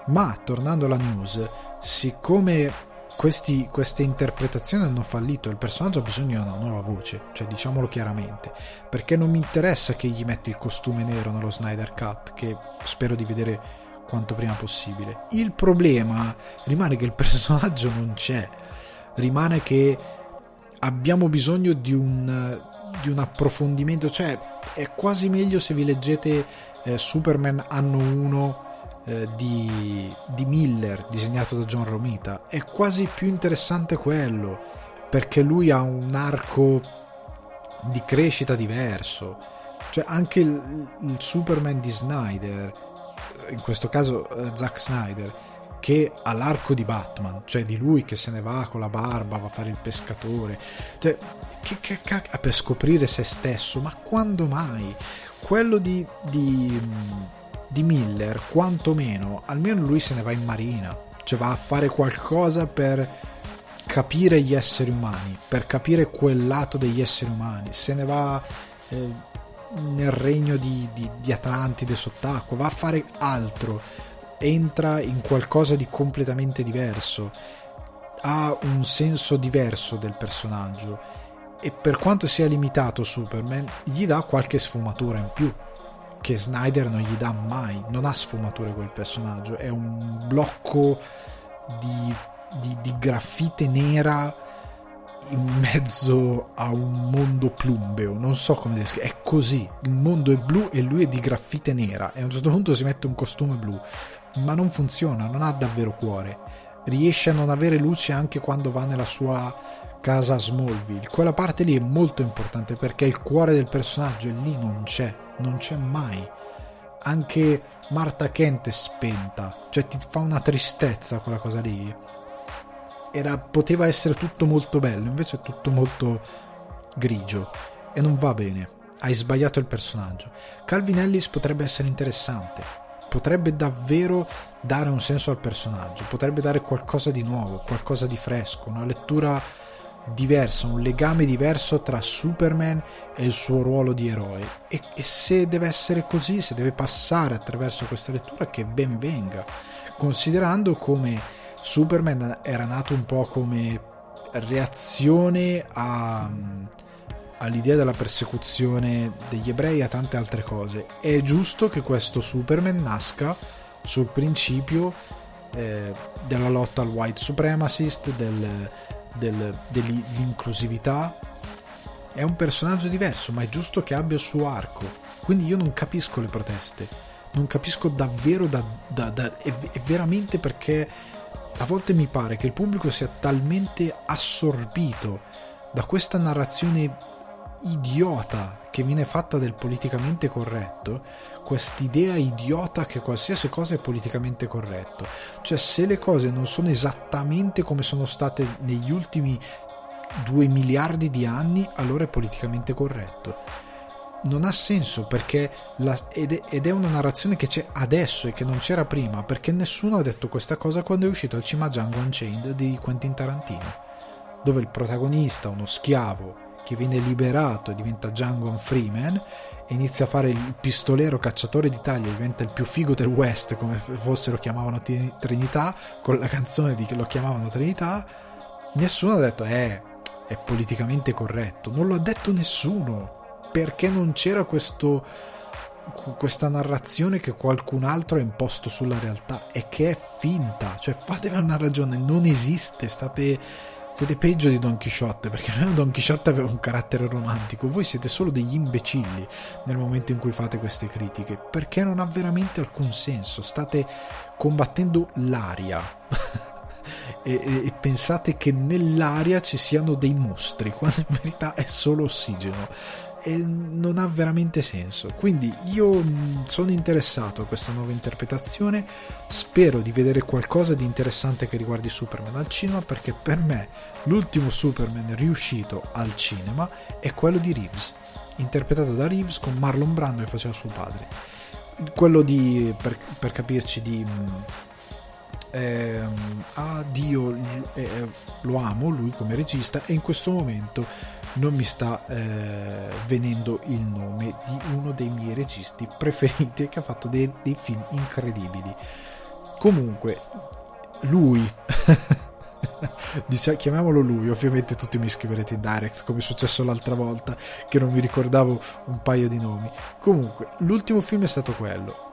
Ma tornando alla news, siccome questi, queste interpretazioni hanno fallito. Il personaggio ha bisogno di una nuova voce, cioè diciamolo chiaramente. Perché non mi interessa che gli metti il costume nero nello Snyder Cut, che spero di vedere quanto prima possibile. Il problema rimane che il personaggio non c'è, rimane che abbiamo bisogno di un, di un approfondimento, cioè è quasi meglio se vi leggete eh, Superman anno 1 eh, di, di Miller disegnato da John Romita è quasi più interessante quello perché lui ha un arco di crescita diverso. Cioè anche il, il Superman di Snyder in questo caso uh, Zack Snyder che ha l'arco di Batman cioè di lui che se ne va con la barba va a fare il pescatore. Cioè, che, che, per scoprire se stesso ma quando mai? Quello di, di di Miller, quantomeno, almeno lui se ne va in marina, cioè va a fare qualcosa per capire gli esseri umani, per capire quel lato degli esseri umani, se ne va... Eh, nel regno di, di, di Atlantide sott'acqua, va a fare altro, entra in qualcosa di completamente diverso, ha un senso diverso del personaggio. E per quanto sia limitato Superman, gli dà qualche sfumatura in più che Snyder non gli dà mai, non ha sfumature quel personaggio, è un blocco di, di, di graffite nera in mezzo a un mondo plumbeo, non so come descrivere, è così, il mondo è blu e lui è di graffite nera e a un certo punto si mette un costume blu, ma non funziona, non ha davvero cuore, riesce a non avere luce anche quando va nella sua casa Smallville, quella parte lì è molto importante perché il cuore del personaggio lì non c'è, non c'è mai. Anche Marta Kent è spenta, cioè ti fa una tristezza quella cosa lì era, poteva essere tutto molto bello, invece è tutto molto grigio e non va bene. Hai sbagliato il personaggio. Calvin Ellis potrebbe essere interessante, potrebbe davvero dare un senso al personaggio, potrebbe dare qualcosa di nuovo, qualcosa di fresco, una lettura diversa, un legame diverso tra Superman e il suo ruolo di eroe. E, e se deve essere così, se deve passare attraverso questa lettura, che ben venga, considerando come Superman era nato un po' come reazione a, all'idea della persecuzione degli ebrei e a tante altre cose. È giusto che questo Superman nasca sul principio eh, della lotta al white supremacist, del, del, dell'inclusività. È un personaggio diverso, ma è giusto che abbia il suo arco. Quindi io non capisco le proteste. Non capisco davvero da, da, da, è, è veramente perché a volte mi pare che il pubblico sia talmente assorbito da questa narrazione idiota che viene fatta del politicamente corretto, quest'idea idiota che qualsiasi cosa è politicamente corretto. Cioè se le cose non sono esattamente come sono state negli ultimi due miliardi di anni, allora è politicamente corretto non ha senso perché la, ed, è, una narrazione che c'è adesso e che non c'era prima perché nessuno ha detto questa cosa quando è uscito il Cima Django Unchained di Quentin Tarantino dove il protagonista, uno schiavo che viene liberato e diventa Django Freeman e inizia a fare il pistolero cacciatore d'Italia diventa il più figo del West come fossero chiamavano Trinità con la canzone di che lo chiamavano Trinità nessuno ha detto eh è politicamente corretto non lo ha detto nessuno perché non c'era questo, questa narrazione che qualcun altro ha imposto sulla realtà e che è finta. Cioè, fatevi una ragione, non esiste, state, siete peggio di Don Quixote, perché almeno Don Quixote aveva un carattere romantico, voi siete solo degli imbecilli nel momento in cui fate queste critiche, perché non ha veramente alcun senso, state combattendo l'aria. e, e, e, pensate che nell'aria ci siano dei mostri, quando in verità è solo ossigeno e non ha veramente senso. Quindi io mm, sono interessato a questa nuova interpretazione, spero di vedere qualcosa di interessante che riguardi Superman al cinema perché per me l'ultimo Superman riuscito al cinema è quello di Reeves, interpretato da Reeves con Marlon Brando che faceva suo padre. Quello di, per, per capirci, di mm, eh, ah Dio eh, lo amo lui come regista e in questo momento non mi sta eh, venendo il nome di uno dei miei registi preferiti che ha fatto dei, dei film incredibili comunque lui Dice, chiamiamolo lui, ovviamente tutti mi scriverete in direct come è successo l'altra volta che non mi ricordavo un paio di nomi. Comunque, l'ultimo film è stato quello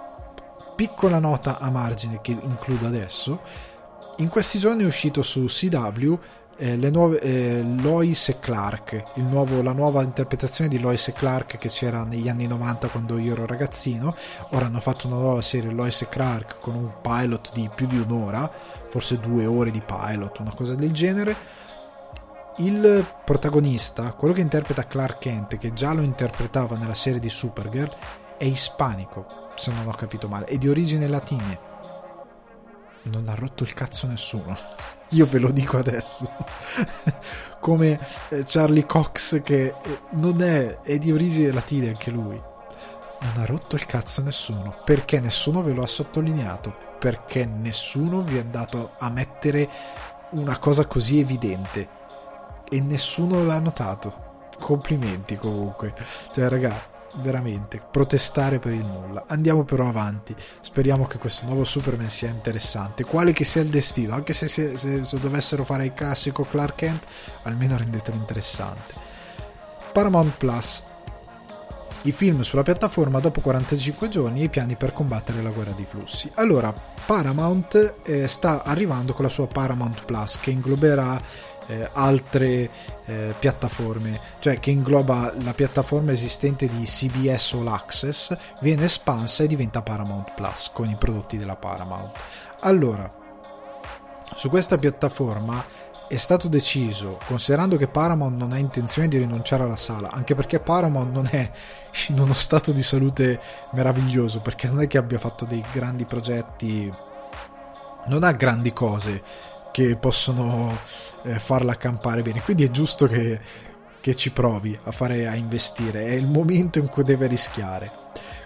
piccola nota a margine che includo adesso. In questi giorni è uscito su CW eh, nuove, eh, Lois e Clark, nuovo, la nuova interpretazione di Lois e Clark che c'era negli anni 90 quando io ero ragazzino. Ora hanno fatto una nuova serie Lois e Clark con un pilot di più di un'ora, forse due ore di pilot, una cosa del genere. Il protagonista, quello che interpreta Clark Kent, che già lo interpretava nella serie di Supergirl, è ispanico se non ho capito male, è di origine latine. Non ha rotto il cazzo nessuno. Io ve lo dico adesso. Come eh, Charlie Cox che eh, non è, è di origine latine anche lui. Non ha rotto il cazzo nessuno. Perché nessuno ve lo ha sottolineato. Perché nessuno vi è andato a mettere una cosa così evidente. E nessuno l'ha notato. Complimenti comunque. Cioè, raga, veramente protestare per il nulla. Andiamo però avanti. Speriamo che questo nuovo Superman sia interessante. Quale che sia il destino, anche se, se, se, se dovessero fare il classico Clark Kent, almeno rendetelo interessante. Paramount Plus. I film sulla piattaforma dopo 45 giorni e i piani per combattere la guerra di flussi. Allora, Paramount eh, sta arrivando con la sua Paramount Plus che ingloberà eh, altre eh, piattaforme, cioè che ingloba la piattaforma esistente di CBS All Access, viene espansa e diventa Paramount Plus con i prodotti della Paramount. Allora, su questa piattaforma è stato deciso, considerando che Paramount non ha intenzione di rinunciare alla sala, anche perché Paramount non è in uno stato di salute meraviglioso, perché non è che abbia fatto dei grandi progetti, non ha grandi cose che possono eh, farla accampare bene. Quindi è giusto che, che ci provi a, fare, a investire. È il momento in cui deve rischiare.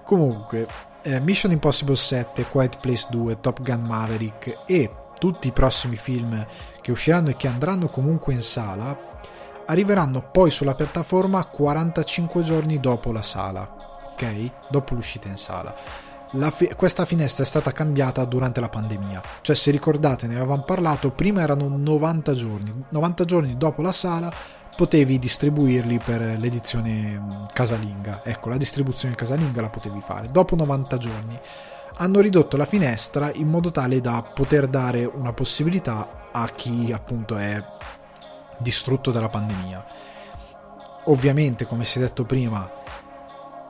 Comunque, eh, Mission Impossible 7, Quiet Place 2, Top Gun Maverick e tutti i prossimi film che usciranno e che andranno comunque in sala arriveranno poi sulla piattaforma 45 giorni dopo la sala, ok? Dopo l'uscita in sala fi- questa finestra è stata cambiata durante la pandemia. Cioè, se ricordate, ne avevamo parlato, prima erano 90 giorni. 90 giorni dopo la sala potevi distribuirli per l'edizione casalinga. Ecco, la distribuzione casalinga la potevi fare. Dopo 90 giorni hanno ridotto la finestra in modo tale da poter dare una possibilità a chi appunto è distrutto dalla pandemia. Ovviamente, come si è detto prima,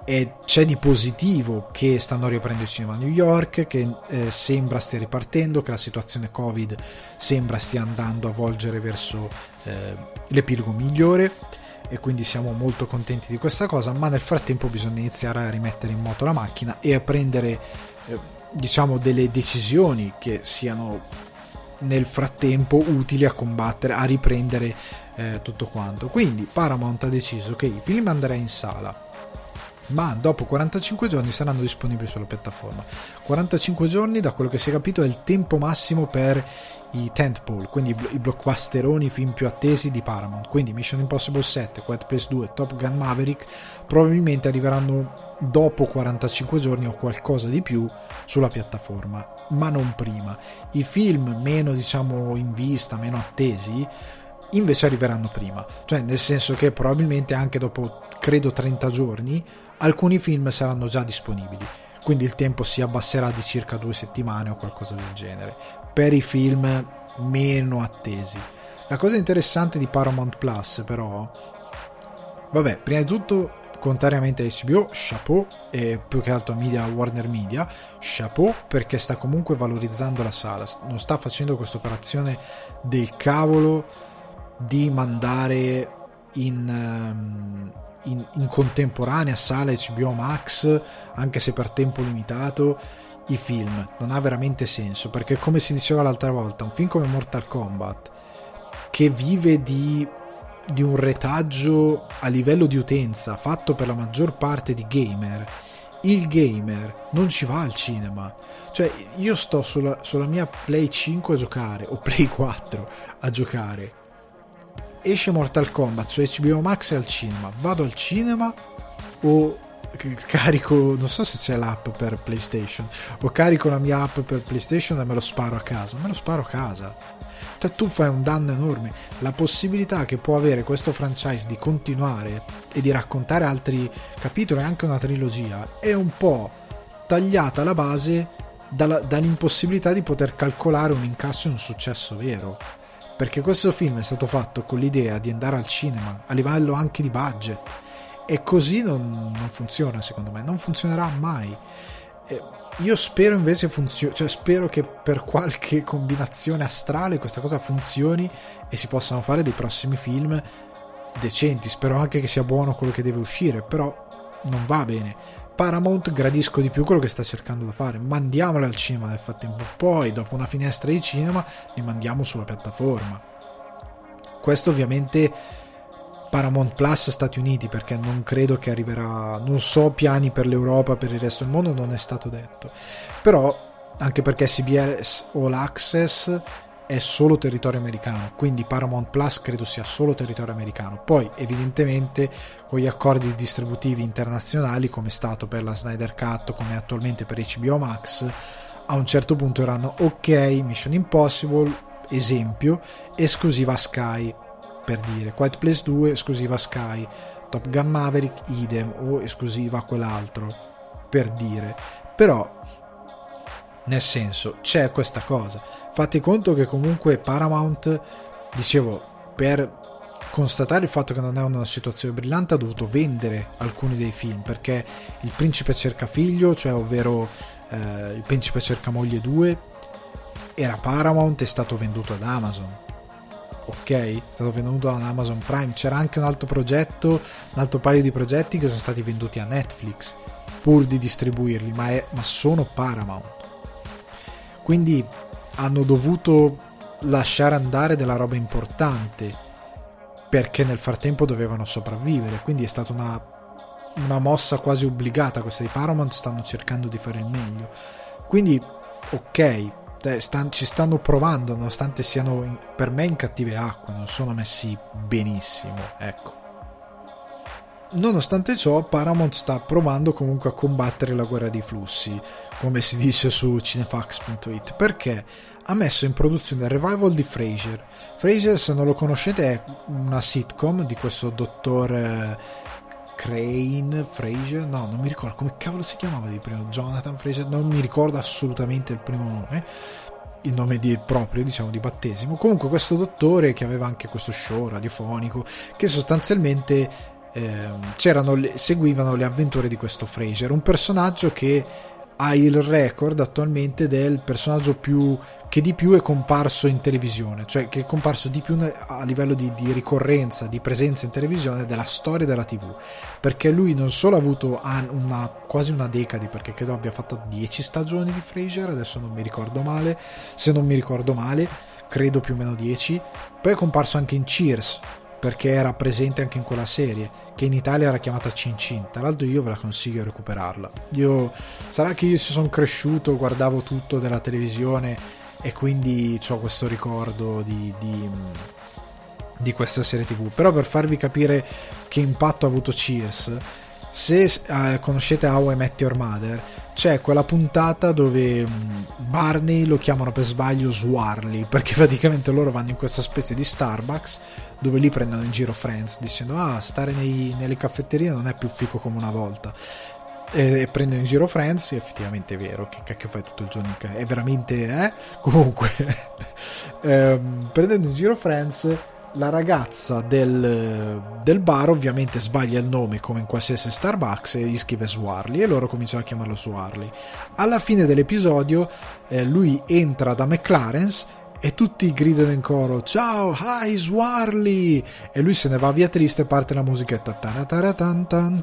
e c'è di positivo che stanno riaprendo il cinema a New York, che eh, sembra stia ripartendo, che la situazione Covid sembra stia andando a volgere verso eh, l'epilogo migliore e quindi siamo molto contenti di questa cosa, ma nel frattempo bisogna iniziare a rimettere in moto la macchina e a prendere eh, diciamo delle decisioni che siano nel frattempo utili a combattere, a riprendere eh, tutto quanto. Quindi Paramount ha deciso che il film andrà in sala ma dopo 45 giorni saranno disponibili sulla piattaforma. 45 giorni, da quello che si è capito, è il tempo massimo per i tentpole, quindi i blockbusteroni, i film più attesi di Paramount. Quindi Mission Impossible 7, Quiet Place 2, Top Gun Maverick probabilmente arriveranno dopo 45 giorni o qualcosa di più sulla piattaforma, ma non prima. I film meno, diciamo, in vista, meno attesi invece arriveranno prima, cioè nel senso che probabilmente anche dopo credo 30 giorni alcuni film saranno già disponibili, quindi il tempo si abbasserà di circa due settimane o qualcosa del genere, per i film meno attesi. La cosa interessante di Paramount Plus però, vabbè, prima di tutto contrariamente a HBO, chapeau, e più che altro a Media Warner Media, chapeau perché sta comunque valorizzando la sala, non sta facendo questa operazione del cavolo di mandare in, um, in, in contemporanea sala HBO Max, anche se per tempo limitato, i film. Non ha veramente senso, perché come si diceva l'altra volta, un film come Mortal Kombat, che vive di, di un retaggio a livello di utenza, fatto per la maggior parte di gamer, il gamer non ci va al cinema. Cioè, io sto sulla, sulla mia Play 5 a giocare, o Play 4 a giocare, esce Mortal Kombat su HBO Max e al cinema, vado al cinema o carico, non so se c'è l'app per PlayStation, o carico la mia app per PlayStation e me lo sparo a casa, me lo sparo a casa. Cioè tu fai un danno enorme. La possibilità che può avere questo franchise di continuare e di raccontare altri capitoli, anche una trilogia, è un po' tagliata la base dalla, dall'impossibilità di poter calcolare un incasso e un successo vero perché questo film è stato fatto con l'idea di andare al cinema a livello anche di budget e così non, non funziona secondo me, non funzionerà mai. Eh, io spero invece funzioni, cioè spero che per qualche combinazione astrale questa cosa funzioni e si possano fare dei prossimi film decenti. Spero anche che sia buono quello che deve uscire, però non va bene. Paramount gradisco di più quello che sta cercando da fare. Mandiamole al cinema nel frattempo, poi dopo una finestra di cinema li mandiamo sulla piattaforma. Questo ovviamente Paramount Plus Stati Uniti perché non credo che arriverà, non so piani per l'Europa, per il resto del mondo, non è stato detto. Però anche perché CBS All Access è solo territorio americano, quindi Paramount Plus credo sia solo territorio americano. Poi, evidentemente, con gli accordi distributivi internazionali, come è stato per la Snyder Cut, come attualmente per HBO Max, a un certo punto erano ok, Mission Impossible, esempio, esclusiva Sky, per dire, Quiet Place 2, esclusiva Sky, Top Gun Maverick, idem, o esclusiva quell'altro, per dire. Però, nel senso, c'è questa cosa Fate conto che comunque Paramount, dicevo, per constatare il fatto che non è una situazione brillante ha dovuto vendere alcuni dei film perché Il principe cerca figlio, cioè ovvero eh, Il principe cerca moglie 2, era Paramount, è stato venduto ad Amazon. Ok, è stato venduto ad Amazon Prime. C'era anche un altro progetto, un altro paio di progetti che sono stati venduti a Netflix pur di distribuirli, ma, è, ma sono Paramount. Quindi hanno dovuto lasciare andare della roba importante perché nel frattempo dovevano sopravvivere. Quindi è stata una, una mossa quasi obbligata. Questa di Paramount stanno cercando di fare il meglio. Quindi ok stan, ci stanno provando nonostante siano in, per me in cattive acque non sono messi benissimo ecco. Nonostante ciò, Paramount sta provando comunque a combattere la guerra dei flussi, come si dice su cinefax.it, perché ha messo in produzione il revival di Frasier. Frasier, se non lo conoscete, è una sitcom di questo dottor eh, Crane Fraser, no, non mi ricordo come cavolo si chiamava di prima, Jonathan Fraser, non mi ricordo assolutamente il primo nome, il nome di, proprio, diciamo, di battesimo. Comunque questo dottore che aveva anche questo show radiofonico, che sostanzialmente eh, seguivano le avventure di questo Fraser, un personaggio che ha il record attualmente del personaggio più che di più è comparso in televisione, cioè che è comparso di più a livello di, di, ricorrenza, di presenza in televisione della storia della TV, perché lui non solo ha avuto una, quasi una decade, perché credo abbia fatto 10 stagioni di Frasier, adesso non mi ricordo male, se non mi ricordo male, credo più o meno 10, poi è comparso anche in Cheers, perché era presente anche in quella serie che in Italia era chiamata Cin Cin. Tra l'altro io ve la consiglio di recuperarla. Io, sarà che io si sono cresciuto guardavo tutto della televisione e quindi ho questo ricordo di, di, di, questa serie tv però per farvi capire che impatto ha avuto Cheers se eh, conoscete How I Met Your Mother c'è quella puntata dove mm, Barney lo chiamano per sbaglio Swarly perché praticamente loro vanno in questa specie di Starbucks dove lì prendono in giro Friends dicendo ah stare nei, nelle caffetterie non è più fico come una volta. E, e prendono in giro Friends effettivamente è vero che cacchio fai tutto il giorno è veramente eh? Comunque ehm, prendendo in giro Friends la ragazza del, del, bar ovviamente sbaglia il nome come in qualsiasi Starbucks e gli scrive Swarly e loro cominciano a chiamarlo Swarly. Alla fine dell'episodio eh, lui entra da McLaren's e tutti gridano in coro ciao hi Swarly! E lui se ne va via triste e parte la musichetta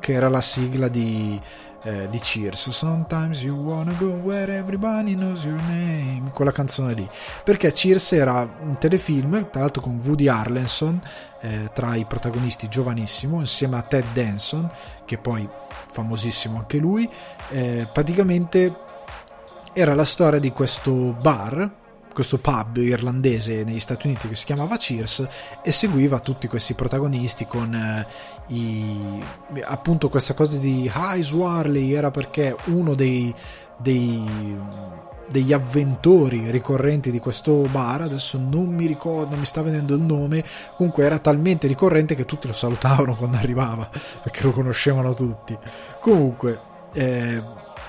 che era la sigla di, eh, di Cheers. Sometimes you wanna go where everybody knows your name quella canzone lì. Perché Cheers era un telefilm tra l'altro con Woody Harlenson eh, tra i protagonisti giovanissimo insieme a Ted Danson che poi famosissimo anche lui. Eh, praticamente era la storia di questo bar questo pub irlandese negli Stati Uniti che si chiamava Cheers e seguiva tutti questi protagonisti con eh, i, appunto questa cosa di Hi Swarley era perché uno dei, dei degli avventori ricorrenti di questo bar, adesso non mi ricordo, non mi sta venendo il nome, comunque era talmente ricorrente che tutti lo salutavano quando arrivava, perché lo conoscevano tutti. Comunque, eh,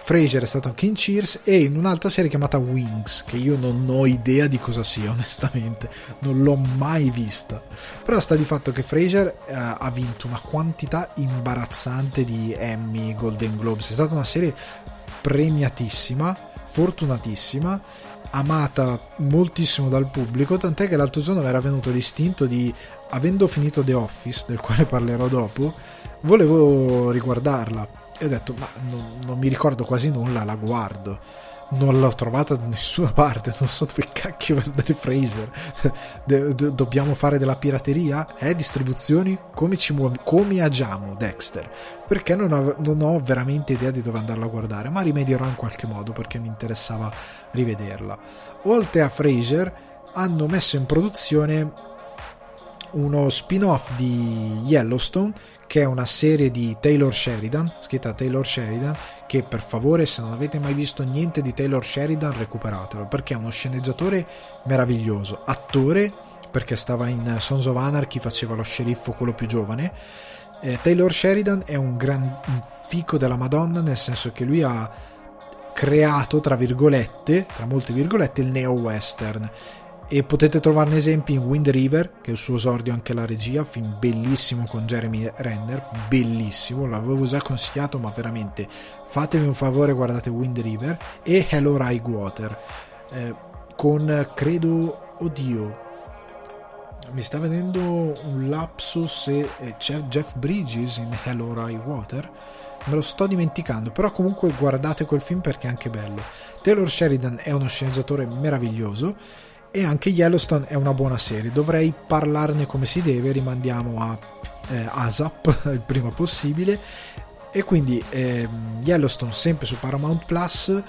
Fraser è stato anche in Cheers e in un'altra serie chiamata Wings, che io non ho idea di cosa sia, onestamente, non l'ho mai vista. Però sta di fatto che Fraser eh, ha vinto una quantità imbarazzante di Emmy, Golden Globes, è stata una serie premiatissima, fortunatissima, amata moltissimo dal pubblico, tant'è che l'altro giorno mi era venuto l'istinto di, avendo finito The Office, del quale parlerò dopo, volevo riguardarla e ho detto, ma non, non mi ricordo quasi nulla, la guardo non l'ho trovata da nessuna parte, non so dove cacchio vedere Fraser. De- do- dobbiamo fare della pirateria? Eh, distribuzioni? Come ci muoviamo? Come agiamo, Dexter? Perché non ho, non ho, veramente idea di dove andarla a guardare, ma rimedierò in qualche modo perché mi interessava rivederla. Oltre a Fraser, hanno messo in produzione uno spin-off di Yellowstone che è una serie di Taylor Sheridan, scritta Taylor Sheridan, che per favore se non avete mai visto niente di Taylor Sheridan recuperatelo, perché è uno sceneggiatore meraviglioso, attore, perché stava in Sons of Anarchy, faceva lo sceriffo quello più giovane. Eh, Taylor Sheridan è un gran fico della Madonna, nel senso che lui ha creato, tra virgolette, tra molte virgolette, il neo-western e potete trovarne esempi in Wind River che è il suo esordio anche la regia film bellissimo con Jeremy Renner bellissimo l'avevo già consigliato ma veramente fatevi un favore guardate Wind River e Hello Rye Water eh, con credo oddio mi sta venendo un lapsus e c'è Jeff Bridges in Hello Rye Water me lo sto dimenticando però comunque guardate quel film perché è anche bello. Taylor Sheridan è uno sceneggiatore meraviglioso e anche Yellowstone è una buona serie. Dovrei parlarne come si deve rimandiamo a eh, ASAP il prima possibile. E quindi eh, Yellowstone sempre su Paramount Plus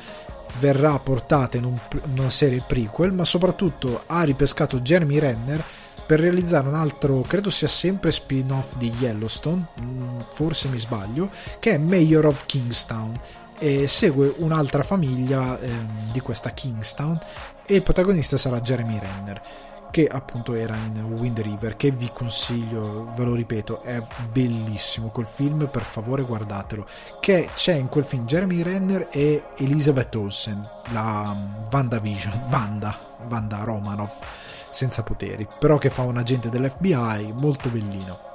verrà portata in, un, in, una serie prequel ma soprattutto ha ripescato Jeremy Renner per realizzare un altro credo sia sempre spin-off di Yellowstone mm, forse mi sbaglio che è Mayor of Kingstown e segue un'altra famiglia eh, di questa Kingstown e il protagonista sarà Jeremy Renner che appunto era in Wind River che vi consiglio ve lo ripeto è bellissimo quel film per favore guardatelo che c'è in quel film Jeremy Renner e Elizabeth Olsen la Vanda Vision Vanda Vanda Romanov senza poteri però che fa un agente dell'FBI molto bellino.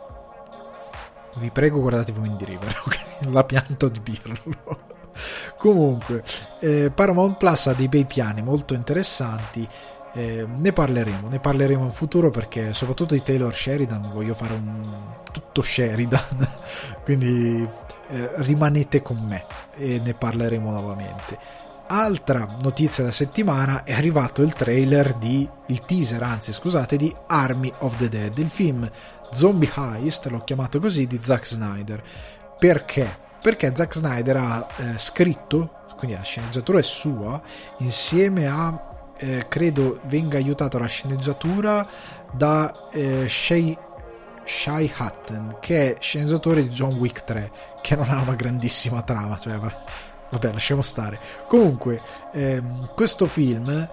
Vi prego guardatevi Wind River ok? La pianto di dirlo Comunque, eh, Paramount Plus ha dei bei piani molto interessanti. Eh, ne parleremo, ne parleremo in futuro perché soprattutto di Taylor Sheridan voglio fare un tutto Sheridan, quindi eh, rimanete con me e ne parleremo nuovamente. Altra notizia da settimana è arrivato il trailer di il teaser, anzi scusate, di Army of the Dead, il film Zombie Heist, l'ho chiamato così, di Zack Snyder. Perché? Perché Zack Snyder ha eh, scritto, quindi la sceneggiatura è sua, insieme a eh, credo venga aiutato la sceneggiatura da eh, Shay, Shai Hutton, che è sceneggiatore di John Wick 3, che non ha una grandissima trama, cioè vabbè, lasciamo stare. Comunque, ehm, questo film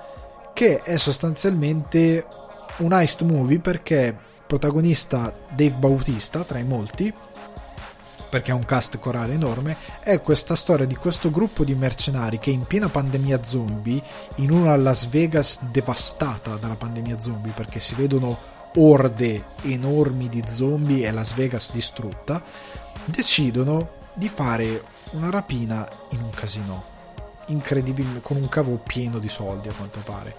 che è sostanzialmente un heist movie perché protagonista Dave Bautista tra i molti perché è un cast corale enorme, è questa storia di questo gruppo di mercenari che in piena pandemia zombie, in una Las Vegas devastata dalla pandemia zombie, perché si vedono orde enormi di zombie e Las Vegas distrutta, decidono di fare una rapina in un casino, incredibile, con un cavo pieno di soldi a quanto pare.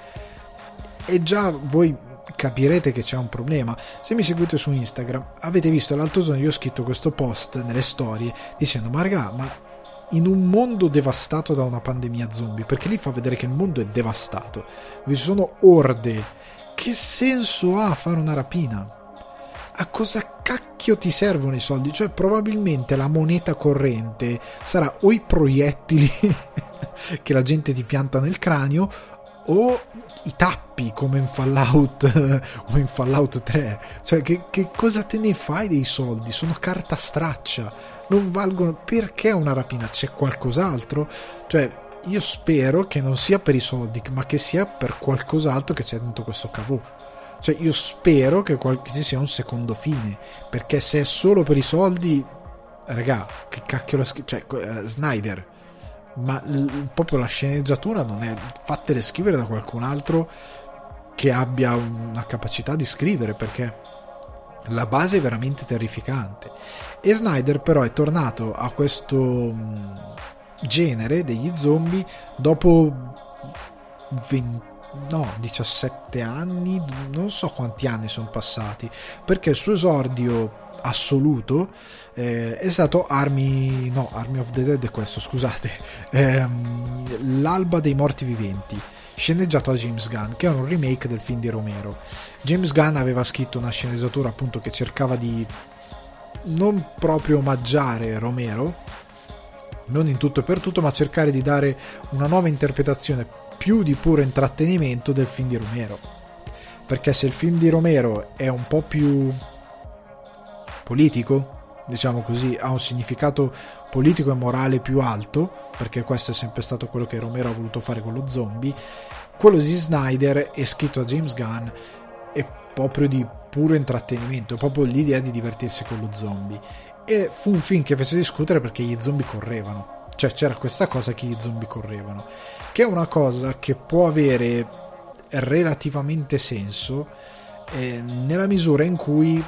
E già voi capirete che c'è un problema. Se mi seguite su Instagram, avete visto l'altro giorno io ho scritto questo post nelle storie dicendo ma raga, ma in un mondo devastato da una pandemia zombie, perché lì fa vedere che il mondo è devastato, vi sono orde, che senso ha fare una rapina? A cosa cacchio ti servono i soldi? Cioè, probabilmente la moneta corrente sarà o i proiettili che la gente ti pianta nel cranio o i tappi come in Fallout o in Fallout 3 cioè che, che, cosa te ne fai dei soldi? Sono carta straccia. Non valgono perché una rapina? C'è qualcos'altro? Cioè io spero che non sia per i soldi ma che sia per qualcos'altro che c'è dentro questo cavò cioè io spero che ci sia un secondo fine perché se è solo per i soldi raga che cacchio la scritto cioè uh, Snyder ma l- proprio la sceneggiatura non è fatele scrivere da qualcun altro che abbia una capacità di scrivere perché la base è veramente terrificante. E Snyder però è tornato a questo mm, genere degli zombie dopo 20 no, 17 anni, non so quanti anni sono passati, perché il suo esordio assoluto eh, è stato Army no Army of the Dead è questo scusate. Ehm, l'alba dei morti viventi sceneggiato da James Gunn che è un remake del film di Romero. James Gunn aveva scritto una sceneggiatura appunto che cercava di non proprio omaggiare Romero non in tutto e per tutto ma cercare di dare una nuova interpretazione più di puro intrattenimento del film di Romero. Perché se il film di Romero è un po' più politico, diciamo così, ha un significato politico e morale più alto, perché questo è sempre stato quello che Romero ha voluto fare con lo zombie, quello di Snyder è scritto da James Gunn è proprio di puro intrattenimento, è proprio l'idea di divertirsi con lo zombie. E fu un film che fece discutere perché gli zombie correvano. Cioè c'era questa cosa che gli zombie correvano. Che è una cosa che può avere relativamente senso eh, nella misura in cui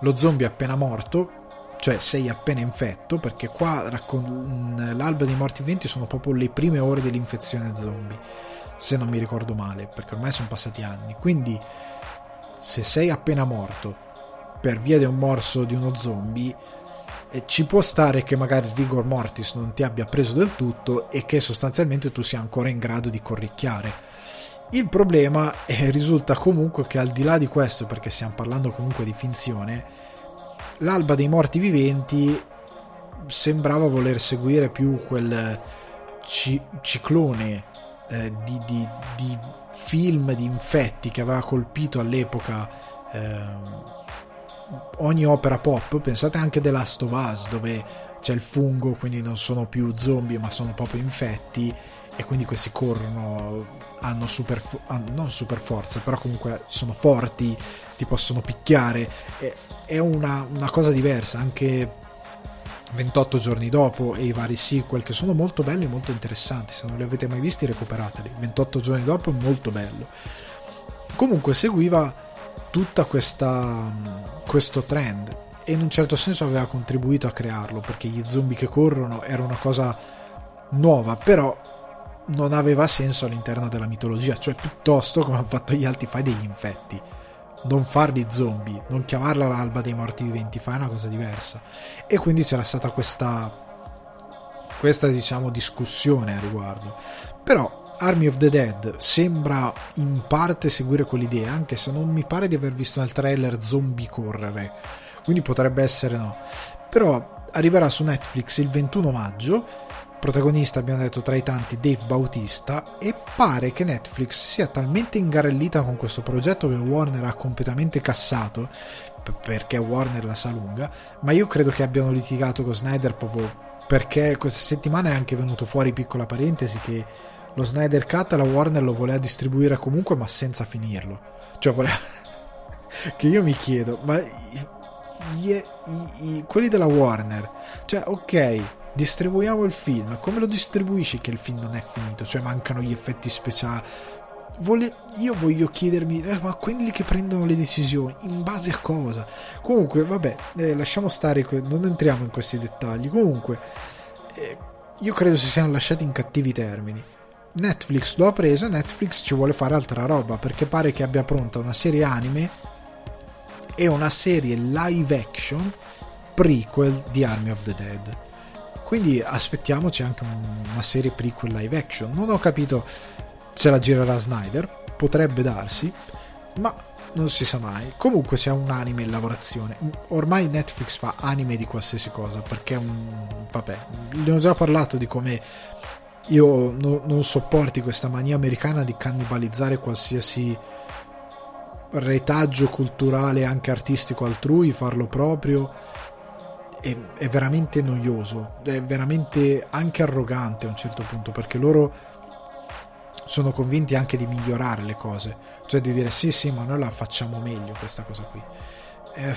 lo zombie è appena morto, cioè sei appena infetto, perché qua raccon- l'alba dei morti viventi sono proprio le prime ore dell'infezione zombie, se non mi ricordo male, perché ormai sono passati anni. Quindi se sei appena morto per via di un morso di uno zombie, eh, ci può stare che magari rigor mortis non ti abbia preso del tutto e che sostanzialmente tu sia ancora in grado di corricchiare. Il problema eh, risulta comunque che al di là di questo, perché stiamo parlando comunque di finzione, l'alba dei morti viventi sembrava voler seguire più quel ci- ciclone eh, di, di, di, film di infetti che aveva colpito all'epoca eh, ogni opera pop. Pensate anche The Last of Us, dove c'è il fungo, quindi non sono più zombie, ma sono proprio infetti, e quindi questi corrono, hanno super, hanno, non super forza, però comunque sono forti, ti possono picchiare. È una, una cosa diversa, anche 28 giorni dopo e i vari sequel che sono molto belli e molto interessanti. Se non li avete mai visti recuperateli. 28 giorni dopo è molto bello. Comunque seguiva tutta questa questo trend e in un certo senso aveva contribuito a crearlo perché gli zombie che corrono era una cosa nuova però non aveva senso all'interno della mitologia cioè piuttosto come hanno fatto gli altri fai degli infetti non farli zombie, non chiamarla l'alba dei morti viventi, fai una cosa diversa. E quindi c'era stata questa, questa diciamo, discussione a riguardo. Però Army of the Dead sembra in parte seguire quell'idea, anche se non mi pare di aver visto nel trailer zombie correre, quindi potrebbe essere no. Però arriverà su Netflix il 21 maggio protagonista abbiamo detto tra i tanti Dave Bautista e pare che Netflix sia talmente ingarellita con questo progetto che Warner ha completamente cassato perché Warner la sa lunga ma io credo che abbiano litigato con Snyder proprio perché questa settimana è anche venuto fuori piccola parentesi che lo Snyder Cut la Warner lo voleva distribuire comunque ma senza finirlo. Cioè voleva che io mi chiedo ma gli, i, i, quelli della Warner cioè ok distribuiamo il film, come lo distribuisci che il film non è finito? Cioè mancano gli effetti speciali. Vole... Io voglio chiedermi, eh, ma quelli che prendono le decisioni, in base a cosa? Comunque, vabbè, eh, lasciamo stare, non entriamo in questi dettagli. Comunque, eh, io credo si siano lasciati in cattivi termini. Netflix lo ha preso e Netflix ci vuole fare altra roba perché pare che abbia pronta una serie anime e una serie live action prequel di Army of the Dead quindi aspettiamoci anche una serie prequel live action. Non ho capito se la girerà Snyder, potrebbe darsi, ma non si sa mai. Comunque c'è un anime in lavorazione. Ormai Netflix fa anime di qualsiasi cosa, perché è un... vabbè, ne ho già parlato di come io no, non sopporti questa mania americana di cannibalizzare qualsiasi retaggio culturale, anche artistico altrui, farlo proprio è, è, veramente noioso, è veramente anche arrogante a un certo punto, perché loro sono convinti anche di migliorare le cose, cioè di dire sì sì ma noi la facciamo meglio questa cosa qui. Eh,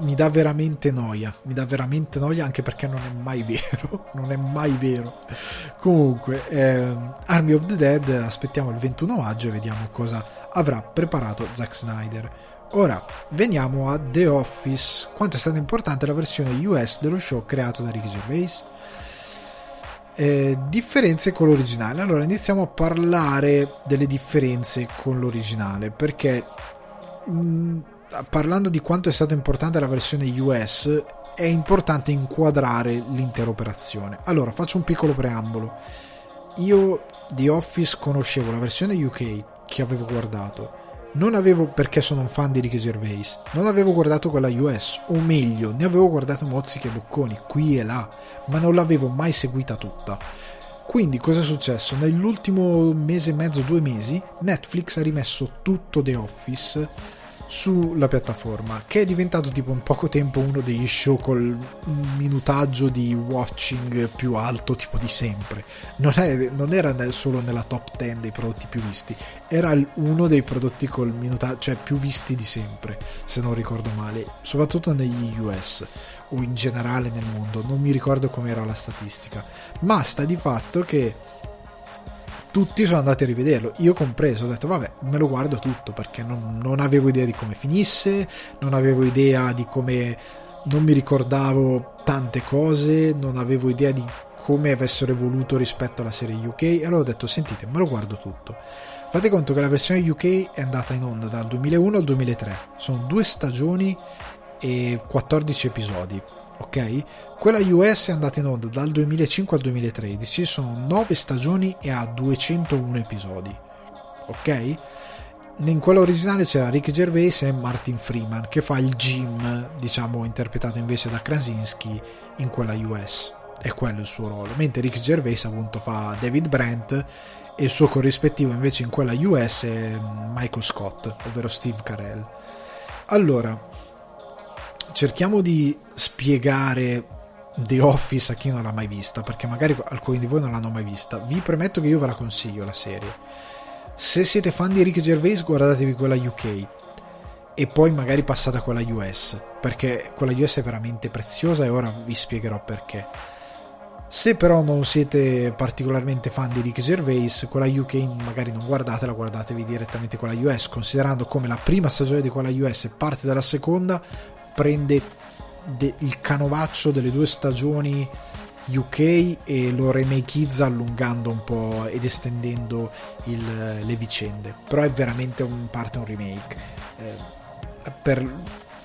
mi dà veramente noia, mi dà veramente noia anche perché non è mai vero, non è mai vero. Comunque, eh, Army of the Dead aspettiamo il 21 maggio e vediamo cosa avrà preparato Zack Snyder. Ora, veniamo a The Office. Quanto è stata importante la versione US dello show creato da Ricky Gervais? Eh, differenze con l'originale. Allora, iniziamo a parlare delle differenze con l'originale, perché mh, mm, parlando di quanto è stata importante la versione US, è importante inquadrare l'intera operazione. Allora, faccio un piccolo preambolo. Io di Office conoscevo la versione UK che avevo guardato non avevo, perché sono un fan di Ricky Gervais, non avevo guardato quella US, o meglio, ne avevo guardato mozziche e bocconi, qui e là, ma non l'avevo mai seguita tutta. Quindi cosa è successo? Nell'ultimo mese e mezzo, due mesi, Netflix ha rimesso tutto The Office sulla piattaforma, che è diventato tipo in poco tempo uno degli show col minutaggio di watching più alto tipo di sempre. Non, è, non era solo nella top 10 dei prodotti più visti, era uno dei prodotti col minutaggio, cioè più visti di sempre, se non ricordo male, soprattutto negli US o in generale nel mondo, non mi ricordo com'era la statistica, ma sta di fatto che tutti sono andati a rivederlo, io compreso, ho detto vabbè me lo guardo tutto perché non, non avevo idea di come finisse, non avevo idea di come, non mi ricordavo tante cose, non avevo idea di come avessero evoluto rispetto alla serie UK allora ho detto sentite me lo guardo tutto. Fate conto che la versione UK è andata in onda dal 2001 al 2003, sono due stagioni e 14 episodi, ok? Quella US è andata in onda dal 2005 al 2013, sono 9 stagioni e ha 201 episodi, ok? In quella originale c'era Rick Gervais e Martin Freeman che fa il Jim, diciamo interpretato invece da Krasinski in quella US. È quello il suo ruolo. Mentre Rick Gervais appunto fa David Brent e il suo corrispettivo invece in quella US è Michael Scott, ovvero Steve Carell. Allora, cerchiamo di spiegare The Office a chi non l'ha mai vista, perché magari alcuni di voi non l'hanno mai vista. Vi premetto che io ve la consiglio la serie. Se siete fan di Rick Gervais, guardatevi quella UK e poi magari passate a quella US, perché quella US è veramente preziosa e ora vi spiegherò perché. Se però non siete particolarmente fan di Rick Gervais, quella UK magari non guardatela, guardatevi direttamente quella US, considerando come la prima stagione di quella US parte dalla seconda, prende de- il canovaccio delle due stagioni UK e lo remakeizza allungando un po' ed estendendo il, le vicende. Però è veramente un parte un remake eh, per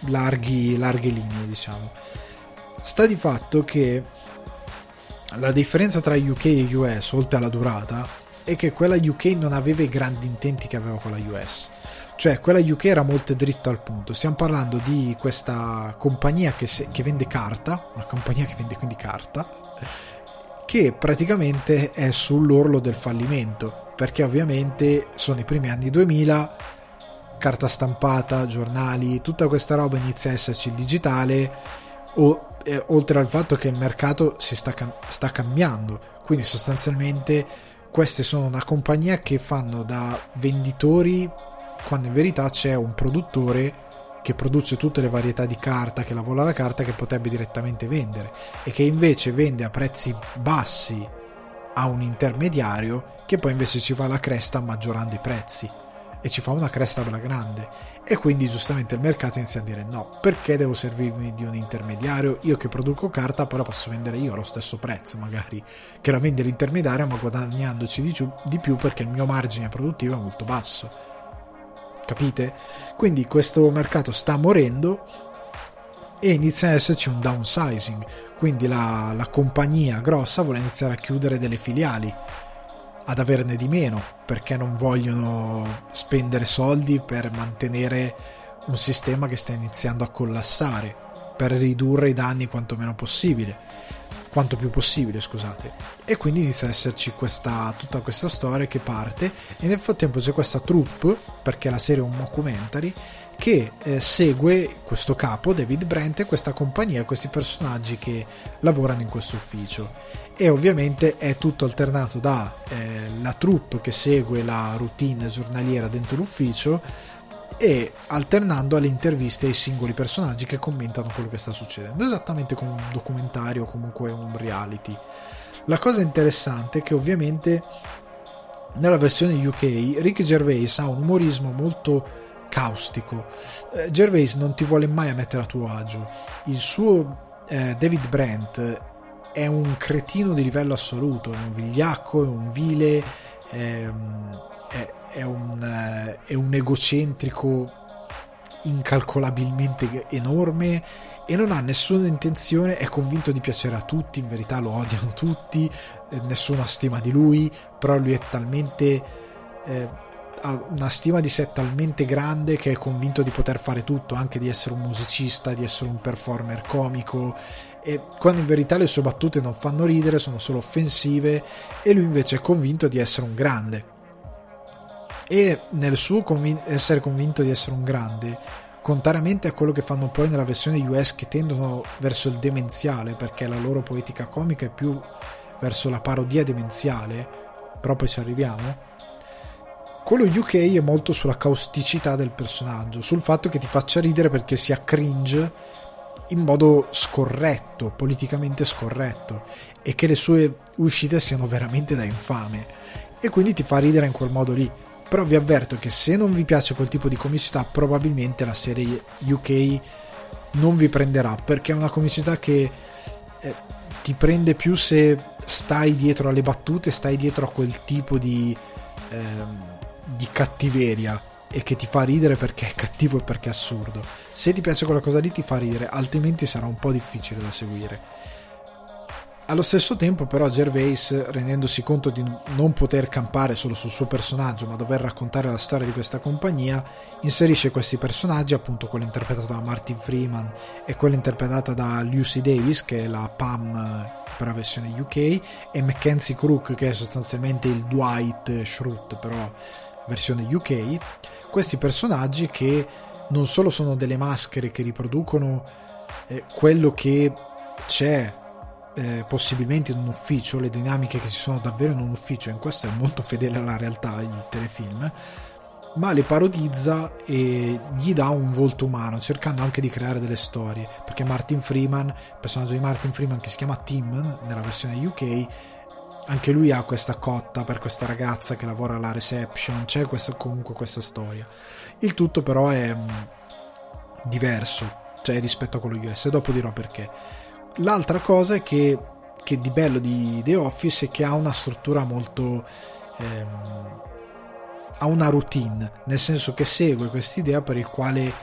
larghi, larghe linee, diciamo. Sta di fatto che la differenza tra UK e US, oltre alla durata, è che quella UK non aveva i grandi intenti che aveva quella US cioè quella UK era molto dritta al punto. Stiamo parlando di questa compagnia che, se, che vende carta, una compagnia che vende quindi carta, che praticamente è sull'orlo del fallimento, perché ovviamente sono i primi anni 2000, carta stampata, giornali, tutta questa roba inizia a esserci il digitale, o, eh, oltre al fatto che il mercato si sta, sta cambiando, quindi sostanzialmente queste sono una compagnia che fanno da venditori quando in verità c'è un produttore che produce tutte le varietà di carta, che lavora la carta, che potrebbe direttamente vendere e che invece vende a prezzi bassi a un intermediario che poi invece ci fa la cresta maggiorando i prezzi e ci fa una cresta bella grande e quindi giustamente il mercato inizia a dire no, perché devo servirmi di un intermediario? Io che produco carta la posso vendere io allo stesso prezzo magari che la vende l'intermediario ma guadagnandoci di più perché il mio margine produttivo è molto basso capite? Quindi questo mercato sta morendo e inizia ad esserci un downsizing, quindi la, la compagnia grossa vuole iniziare a chiudere delle filiali, ad averne di meno, perché non vogliono spendere soldi per mantenere un sistema che sta iniziando a collassare, per ridurre i danni quanto meno possibile quanto più possibile, scusate. E quindi inizia ad esserci questa, tutta questa storia che parte e nel frattempo c'è questa troupe, perché la serie è un documentary, che eh, segue questo capo, David Brent, e questa compagnia, questi personaggi che lavorano in questo ufficio. E ovviamente è tutto alternato da eh, troupe che segue la routine giornaliera dentro l'ufficio e alternando alle interviste ai singoli personaggi che commentano quello che sta succedendo, esattamente come un documentario o comunque un reality. La cosa interessante è che ovviamente nella versione UK Rick Gervais ha un umorismo molto caustico. Eh, Gervais non ti vuole mai mettere a tuo agio. Il suo eh, David Brent è un cretino di livello assoluto, è un vigliacco, è un vile, ehm, è, è un, eh, è un egocentrico incalcolabilmente enorme e non ha nessuna intenzione, è convinto di piacere a tutti, in verità lo odiano tutti, eh, nessuna stima di lui, però lui è talmente... Eh, ha una stima di sé talmente grande che è convinto di poter fare tutto, anche di essere un musicista, di essere un performer comico e quando in verità le sue battute non fanno ridere, sono solo offensive e lui invece è convinto di essere un grande. E nel suo convin- essere convinto di essere un grande, contrariamente a quello che fanno poi nella versione US che tendono verso il demenziale, perché la loro poetica comica è più verso la parodia demenziale, però poi ci arriviamo. Quello UK è molto sulla causticità del personaggio, sul fatto che ti faccia ridere perché sia cringe in modo scorretto, politicamente scorretto, e che le sue uscite siano veramente da infame. E quindi ti fa ridere in quel modo lì. Però vi avverto che se non vi piace quel tipo di comicità, probabilmente la serie UK non vi prenderà, perché è una comicità che eh, ti prende più se stai dietro alle battute, stai dietro a quel tipo di... Ehm, di cattiveria e che ti fa ridere perché è cattivo e perché è assurdo. Se ti piace quella cosa lì ti fa ridere, altrimenti sarà un po' difficile da seguire. Allo stesso tempo, però, Gervais, rendendosi conto di non poter campare solo sul suo personaggio, ma dover raccontare la storia di questa compagnia, inserisce questi personaggi, appunto quello interpretato da Martin Freeman e quello interpretata da Lucy Davis, che è la Pam per la versione UK, e Mackenzie Crook, che è sostanzialmente il Dwight Schrute, però versione UK, questi personaggi che non solo sono delle maschere che riproducono eh, quello che c'è eh, possibilmente in un ufficio, le dinamiche che ci sono davvero in un ufficio, in questo è molto fedele alla realtà il telefilm, ma le parodizza e gli dà un volto umano, cercando anche di creare delle storie, perché Martin Freeman, il personaggio di Martin Freeman che si chiama Tim nella versione UK, anche lui ha questa cotta per questa ragazza che lavora alla reception, c'è questa, comunque questa storia. Il tutto però è mm, diverso, cioè rispetto a quello US, e dopo dirò perché. L'altra cosa è che, che di bello di The Office è che ha una struttura molto... Ehm, ha una routine, nel senso che segue quest'idea per il quale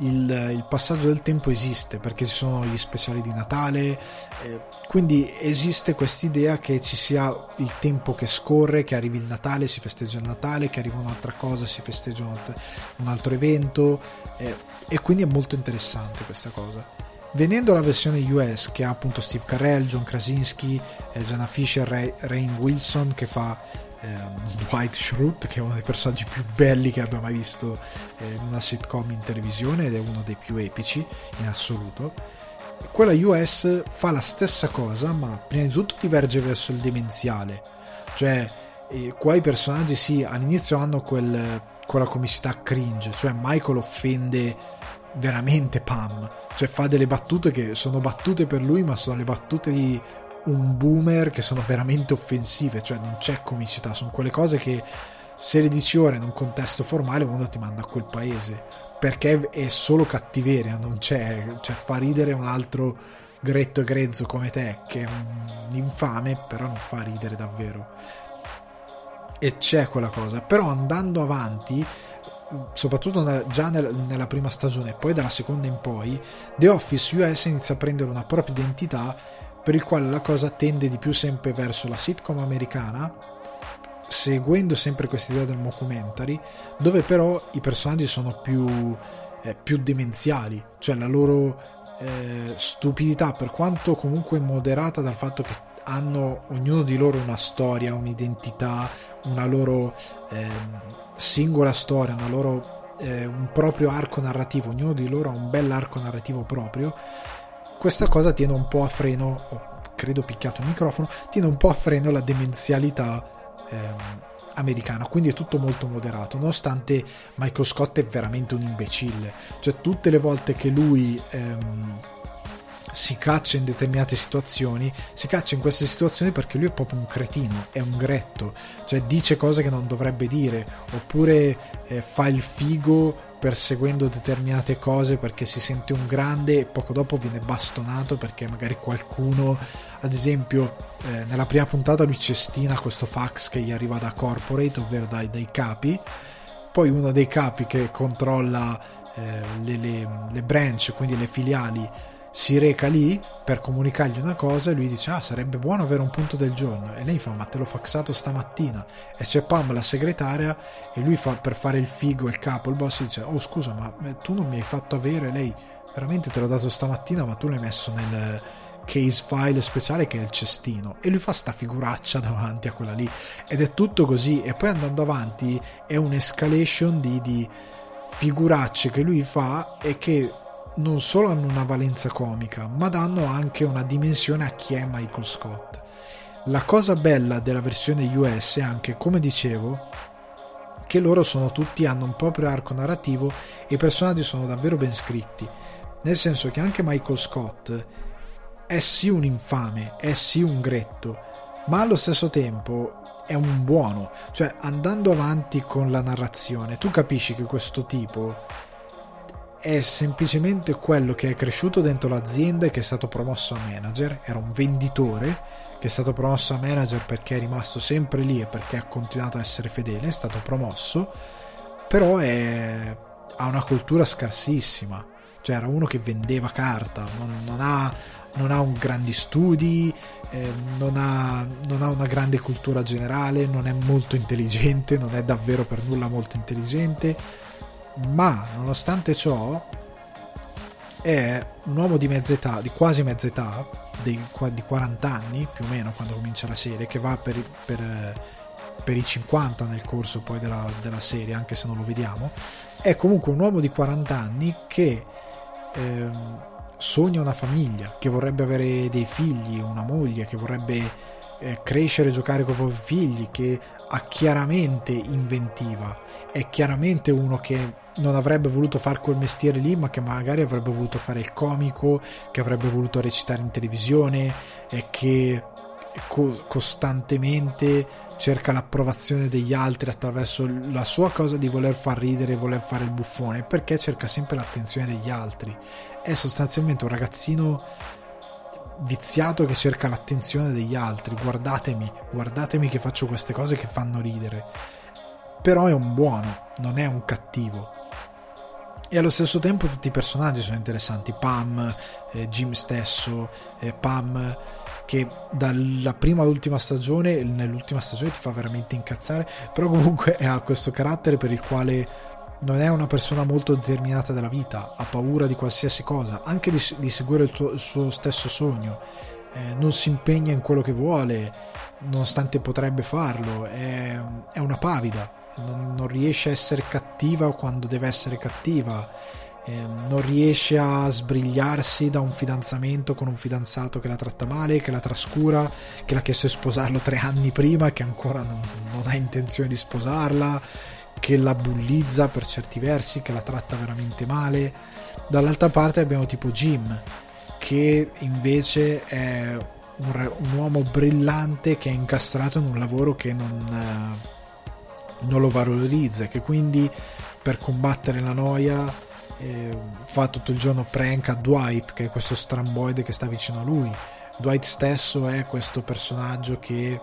il, il, passaggio del tempo esiste perché ci sono gli speciali di Natale, eh, quindi esiste quest'idea che ci sia il tempo che scorre, che arrivi il Natale, si festeggia il Natale, che arriva un'altra cosa, si festeggia un altro, un altro evento eh, e quindi è molto interessante questa cosa. Venendo alla versione US che ha appunto Steve Carell, John Krasinski, eh, Jenna Fisher, Ray, Rain Wilson che fa eh, Dwight Schrute che è uno dei personaggi più belli che abbia mai visto eh, in una sitcom in televisione ed è uno dei più epici in assoluto. Quella US fa la stessa cosa ma prima di tutto diverge verso il demenziale. Cioè eh, qua i personaggi sì all'inizio hanno quel, quella comicità cringe cioè Michael offende veramente Pam. Cioè fa delle battute che sono battute per lui ma sono le battute di un boomer che sono veramente offensive, cioè non c'è comicità, sono quelle cose che se le dici ora in un contesto formale uno ti manda a quel paese, perché è solo cattiveria, non c'è, cioè fa ridere un altro gretto e grezzo come te, che è un infame, però non fa ridere davvero. E c'è quella cosa, però andando avanti soprattutto nella, già nel, nella prima stagione e poi dalla seconda in poi The Office US inizia a prendere una propria identità per il quale la cosa tende di più sempre verso la sitcom americana, seguendo sempre questa idea del mockumentary, dove però i personaggi sono più, eh, più demenziali, cioè la loro eh, stupidità, per quanto comunque moderata dal fatto che hanno ognuno di loro una storia, un'identità, una loro eh, singola storia, loro, eh, un proprio arco narrativo, ognuno di loro ha un bel arco narrativo proprio questa cosa tiene un po' a freno, ho credo picchiato il microfono, tiene un po' a freno la demenzialità ehm, americana, quindi è tutto molto moderato, nonostante Michael Scott è veramente un imbecille, cioè tutte le volte che lui ehm, si caccia in determinate situazioni, si caccia in queste situazioni perché lui è proprio un cretino, è un gretto, cioè dice cose che non dovrebbe dire, oppure eh, fa il figo perseguendo determinate cose perché si sente un grande e poco dopo viene bastonato perché magari qualcuno, ad esempio, eh, nella prima puntata lui cestina questo fax che gli arriva da corporate, ovvero dai, dai capi, poi uno dei capi che controlla eh, le, le, le branch, quindi le filiali, si reca lì per comunicargli una cosa e lui dice ah sarebbe buono avere un punto del giorno. E lei fa ma te l'ho faxato stamattina. E c'è Pam la segretaria e lui fa per fare il figo il capo il boss dice oh scusa ma tu non mi hai fatto avere lei veramente te l'ho dato stamattina ma tu l'hai messo nel, case file speciale che è il cestino. E lui fa sta figuraccia davanti a quella lì. Ed è tutto così. E poi andando avanti è un'escalation di, di figuracce che lui fa e che non solo hanno una valenza comica ma danno anche una dimensione a chi è Michael Scott la cosa bella della versione US è anche come dicevo che loro sono tutti hanno un proprio arco narrativo e i personaggi sono davvero ben scritti nel senso che anche Michael Scott è sì un infame, è sì un gretto, ma allo stesso tempo è un buono. Cioè, andando avanti con la narrazione, tu capisci che questo tipo è semplicemente quello che è cresciuto dentro l'azienda e che è stato promosso a manager, era un venditore che è stato promosso a manager perché è rimasto sempre lì e perché ha continuato a essere fedele, è stato promosso, però è... ha una cultura scarsissima. Cioè era uno che vendeva carta, non, non, ha, non ha, un grandi studi, eh, non, ha, non, ha, una grande cultura generale, non è molto intelligente, non è davvero per nulla molto intelligente, ma nonostante ciò è un uomo di mezza età, di quasi mezza età, di, di 40 anni più o meno quando comincia la serie, che va per, per, per i 50 nel corso poi della, della serie, anche se non lo vediamo, è comunque un uomo di 40 anni che eh, sogna una famiglia, che vorrebbe avere dei figli, una moglie, che vorrebbe eh, crescere e giocare con i propri figli, che ha chiaramente inventiva, è chiaramente uno che non avrebbe voluto fare quel mestiere lì, ma che magari avrebbe voluto fare il comico, che avrebbe voluto recitare in televisione e che co- costantemente cerca l'approvazione degli altri attraverso la sua cosa di voler far ridere voler fare il buffone, perché cerca sempre l'attenzione degli altri. È sostanzialmente un ragazzino viziato che cerca l'attenzione degli altri. Guardatemi, guardatemi che faccio queste cose che fanno ridere. Però è un buono, non è un cattivo. E allo stesso tempo tutti i personaggi sono interessanti. Pam, eh, Jim stesso, eh, Pam che dalla prima all'ultima stagione, nell'ultima stagione ti fa veramente incazzare, però comunque ha questo carattere per il quale non è una persona molto determinata della vita, ha paura di qualsiasi cosa, anche di, di seguire il, tuo, il, suo stesso sogno, eh, non si impegna in quello che vuole, nonostante potrebbe farlo, è, è una pavida, non, non riesce a essere cattiva quando deve essere cattiva. Eh, non riesce a sbrigliarsi da un fidanzamento con un fidanzato che la tratta male, che la trascura, che l'ha chiesto di sposarlo tre anni prima e che ancora non, non ha intenzione di sposarla, che la bullizza per certi versi, che la tratta veramente male. Dall'altra parte abbiamo tipo Jim, che invece è un, un uomo brillante che è incastrato in un lavoro che non, eh, non lo valorizza e che quindi per combattere la noia fa tutto il giorno prank a Dwight, che è questo stramboide che sta vicino a lui. Dwight stesso è questo personaggio che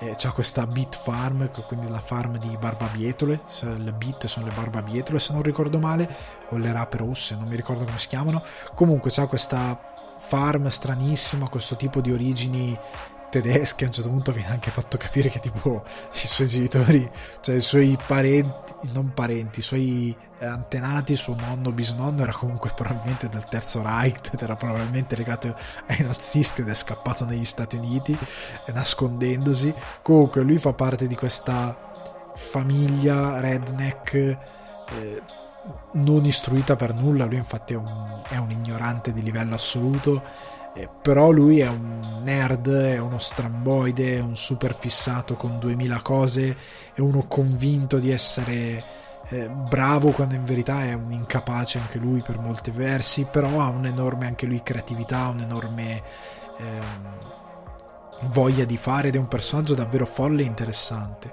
eh, ha questa beat farm, quindi la farm di barbabietole. Le beat sono le barbabietole, se non ricordo male, o le rape rosse, non mi ricordo come si chiamano. Comunque, ha questa farm stranissima, questo tipo di origini tedesche a un certo punto viene anche fatto capire che tipo i suoi genitori cioè i suoi parenti non parenti i suoi antenati suo nonno bisnonno era comunque probabilmente del terzo Reich ed era probabilmente legato ai nazisti ed è scappato negli Stati Uniti nascondendosi. Comunque lui fa parte di questa famiglia redneck eh, non istruita per nulla. Lui infatti è un, è un ignorante di livello assoluto eh, però lui è un nerd, è uno stramboide, è un super fissato con 2000 cose, è uno convinto di essere eh, bravo quando in verità è un incapace anche lui per molti versi, però ha un'enorme anche lui creatività, un'enorme eh, voglia di fare ed è un personaggio davvero folle e interessante.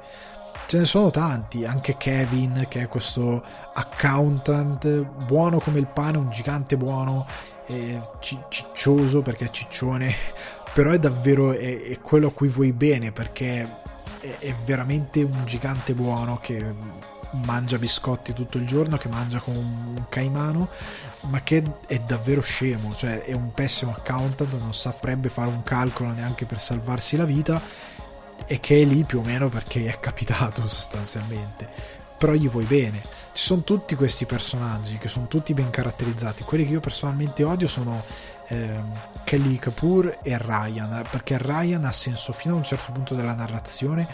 Ce ne sono tanti, anche Kevin che è questo accountant buono come il pane, un gigante buono è ciccioso perché è ciccione, però è davvero è, è quello a cui vuoi bene perché è, è, veramente un gigante buono che mangia biscotti tutto il giorno, che mangia come un caimano, ma che è davvero scemo, cioè è un pessimo accountant, non saprebbe fare un calcolo neanche per salvarsi la vita e che è lì più o meno perché è capitato sostanzialmente però gli vuoi bene. Ci sono tutti questi personaggi che sono tutti ben caratterizzati. Quelli che io personalmente odio sono ehm, Kelly Kapoor e Ryan, perché Ryan ha senso fino a un certo punto della narrazione,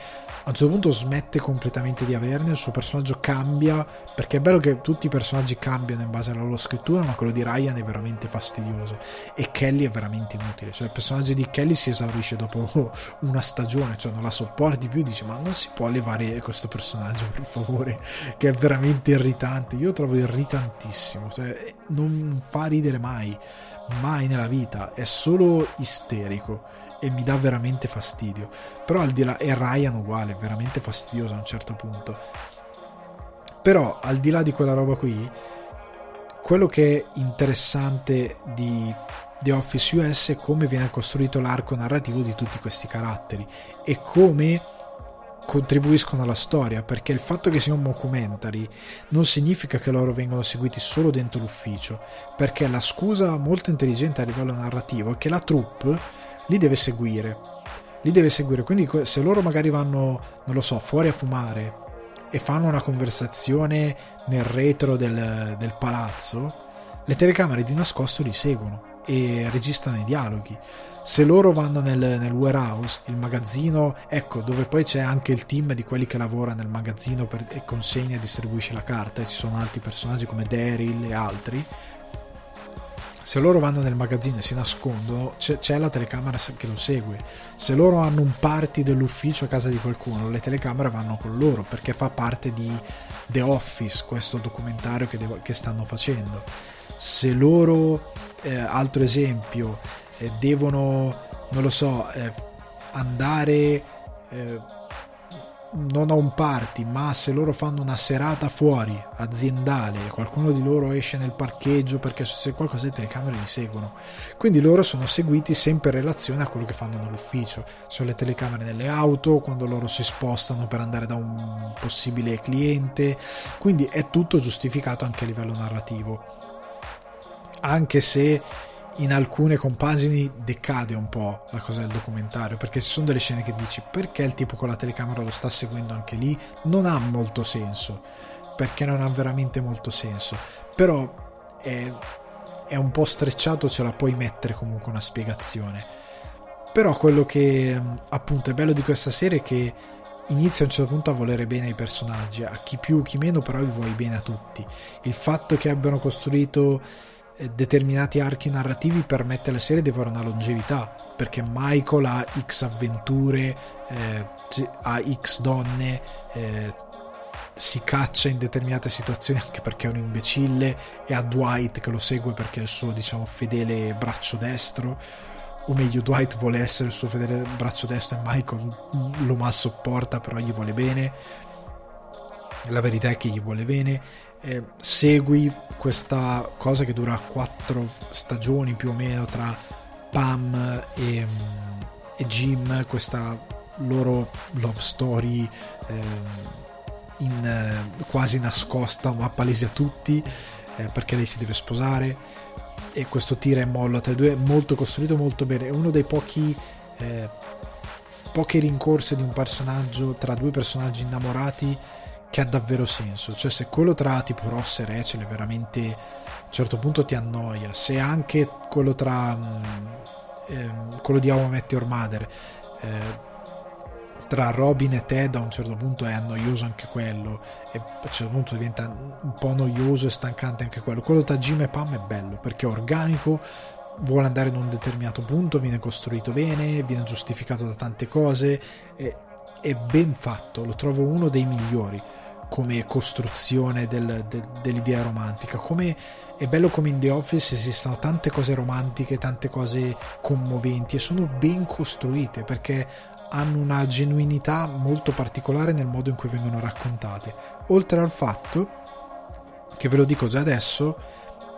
a un certo punto smette completamente di averne, il suo personaggio cambia, perché è bello che tutti i personaggi cambiano in base alla loro scrittura, ma quello di Ryan è veramente fastidioso e Kelly è veramente inutile, cioè il personaggio di Kelly si esaurisce dopo una stagione, cioè non la sopporti più, dici ma non si può levare questo personaggio per favore, che è veramente irritante, io lo trovo irritantissimo, cioè non fa ridere mai mai nella vita, è solo isterico e mi dà veramente fastidio. Però al di là, e Ryan uguale, è veramente fastidioso a un certo punto. Però al di là di quella roba qui, quello che è interessante di The Office US è come viene costruito l'arco narrativo di tutti questi caratteri e come contribuiscono alla storia perché il fatto che sia un documentary non significa che loro vengono seguiti solo dentro l'ufficio perché la scusa molto intelligente a livello narrativo è che la troupe li deve seguire li deve seguire quindi se loro magari vanno non lo so fuori a fumare e fanno una conversazione nel retro del, del palazzo le telecamere di nascosto li seguono e registrano i dialoghi se loro vanno nel, nel, warehouse, il magazzino, ecco, dove poi c'è anche il team di quelli che lavora nel magazzino per, e consegna e distribuisce la carta, e ci sono altri personaggi come Daryl e altri. Se loro vanno nel magazzino e si nascondono, c'è, c'è la telecamera che lo segue. Se loro hanno un party dell'ufficio a casa di qualcuno, le telecamere vanno con loro perché fa parte di The Office, questo documentario che, devo, che stanno facendo. Se loro, eh, altro esempio, eh, devono, non lo so, eh, andare eh, non a un party, ma se loro fanno una serata fuori, aziendale, qualcuno di loro esce nel parcheggio perché se qualcosa le telecamere li seguono. Quindi loro sono seguiti sempre in relazione a quello che fanno nell'ufficio. Sono le telecamere nelle auto, quando loro si spostano per andare da un possibile cliente. Quindi è tutto giustificato anche a livello narrativo. Anche se in alcune compagini decade un po' la cosa del documentario perché ci sono delle scene che dici perché il tipo con la telecamera lo sta seguendo anche lì? Non ha molto senso perché non ha veramente molto senso. Però è, è un po' strecciato ce la puoi mettere comunque una spiegazione. Però quello che appunto è bello di questa serie è che inizia a un certo punto a volere bene ai personaggi a chi più chi meno però li vuoi bene a tutti. Il fatto che abbiano costruito determinati archi narrativi permette alle serie di avere una longevità perché Michael ha X avventure eh, ha X donne eh, si caccia in determinate situazioni anche perché è un imbecille e ha Dwight che lo segue perché è il suo diciamo fedele braccio destro. O meglio Dwight vuole essere il suo fedele braccio destro e Michael lo mal sopporta però gli vuole bene la verità è che gli vuole bene. Eh, segui questa cosa che dura quattro stagioni più o meno tra Pam e, e Jim, questa loro love story eh, in, eh, quasi nascosta ma palese a tutti eh, perché lei si deve sposare. E questo tira e molla tra i due molto costruito molto bene. È uno dei pochi eh, poche rincorse di un personaggio tra due personaggi innamorati che ha davvero senso. Cioè, se quello tra tipo Ross e Rachel veramente a un certo punto ti annoia, se anche quello tra um, ehm, quello di How I Met Your Mother eh, tra Robin e Ted a un certo punto è annoioso anche quello. E a un certo punto diventa un po' noioso e stancante anche quello. Quello tra Jim e Pam è bello perché è organico vuole andare in un determinato punto viene costruito bene viene giustificato da tante cose è, è ben fatto. Lo trovo uno dei migliori come costruzione del, de, dell'idea romantica. Come, è bello come in The Office esistono tante cose romantiche, tante cose commoventi e sono ben costruite perché hanno una genuinità molto particolare nel modo in cui vengono raccontate. Oltre al fatto, che ve lo dico già adesso,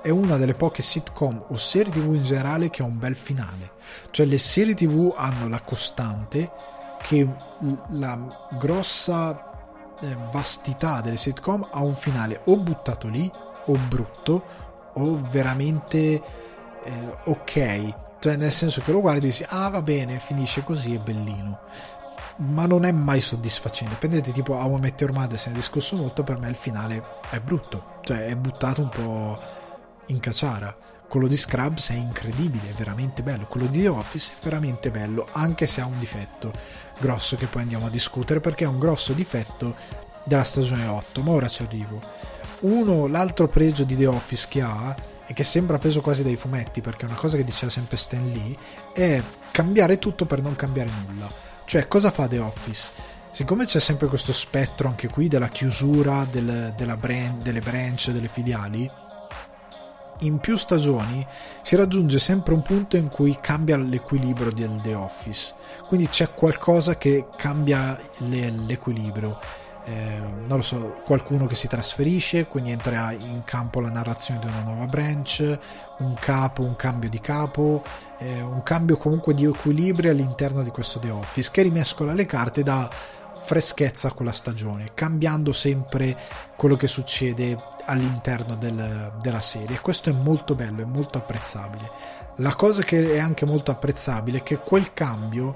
è una delle poche sitcom o serie tv in generale che ha un bel finale. Cioè le serie tv hanno la costante che la grossa vastità delle sitcom ha un finale o buttato lì o brutto o veramente eh, ok. Cioè nel senso che lo guardi e dici ah va bene finisce così è bellino. Ma non è mai soddisfacente. Prendete tipo How I Met Your Mother se ne è discusso molto per me il finale è brutto. Cioè è buttato un po' in cacciara quello di Scrubs è incredibile, è veramente bello, quello di The Office è veramente bello, anche se ha un difetto grosso che poi andiamo a discutere perché è un grosso difetto della stagione 8, ma ora ci arrivo. Uno, l'altro pregio di The Office che ha e che sembra preso quasi dai fumetti perché è una cosa che diceva sempre Stan Lee è cambiare tutto per non cambiare nulla. Cioè, cosa fa The Office? Siccome c'è sempre questo spettro anche qui della chiusura del, della brand, delle branch, delle filiali, in più stagioni si raggiunge sempre un punto in cui cambia l'equilibrio del The Office. Quindi c'è qualcosa che cambia le, l'equilibrio. Eh, non lo so, qualcuno che si trasferisce, quindi entra in campo la narrazione di una nuova branch, un capo, un cambio di capo, eh, un cambio comunque di equilibrio all'interno di questo The Office che rimescola le carte da freschezza con la stagione, cambiando sempre quello che succede all'interno del, della serie. Questo è molto bello, è molto apprezzabile. La cosa che è anche molto apprezzabile è che quel cambio,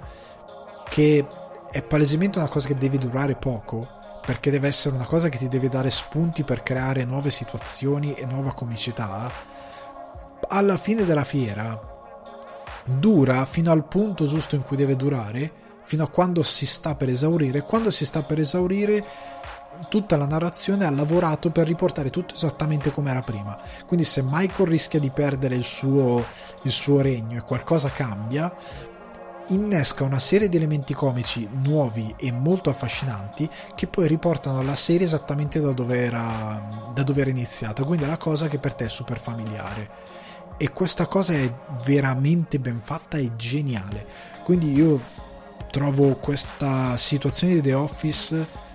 che è palesemente una cosa che deve durare poco, perché deve essere una cosa che ti deve dare spunti per creare nuove situazioni e nuova comicità, alla fine della fiera dura fino al punto giusto in cui deve durare fino a quando si sta per esaurire. Quando si sta per esaurire, tutta la narrazione ha lavorato per riportare tutto esattamente come era prima. Quindi, se Michael rischia di perdere il suo, il suo regno e qualcosa cambia, innesca una serie di elementi comici nuovi e molto affascinanti che poi riportano la serie esattamente da dove era, da dove era iniziata. Quindi è la cosa che per te è super familiare. E questa cosa è veramente ben fatta e geniale. Quindi io trovo questa situazione di The Office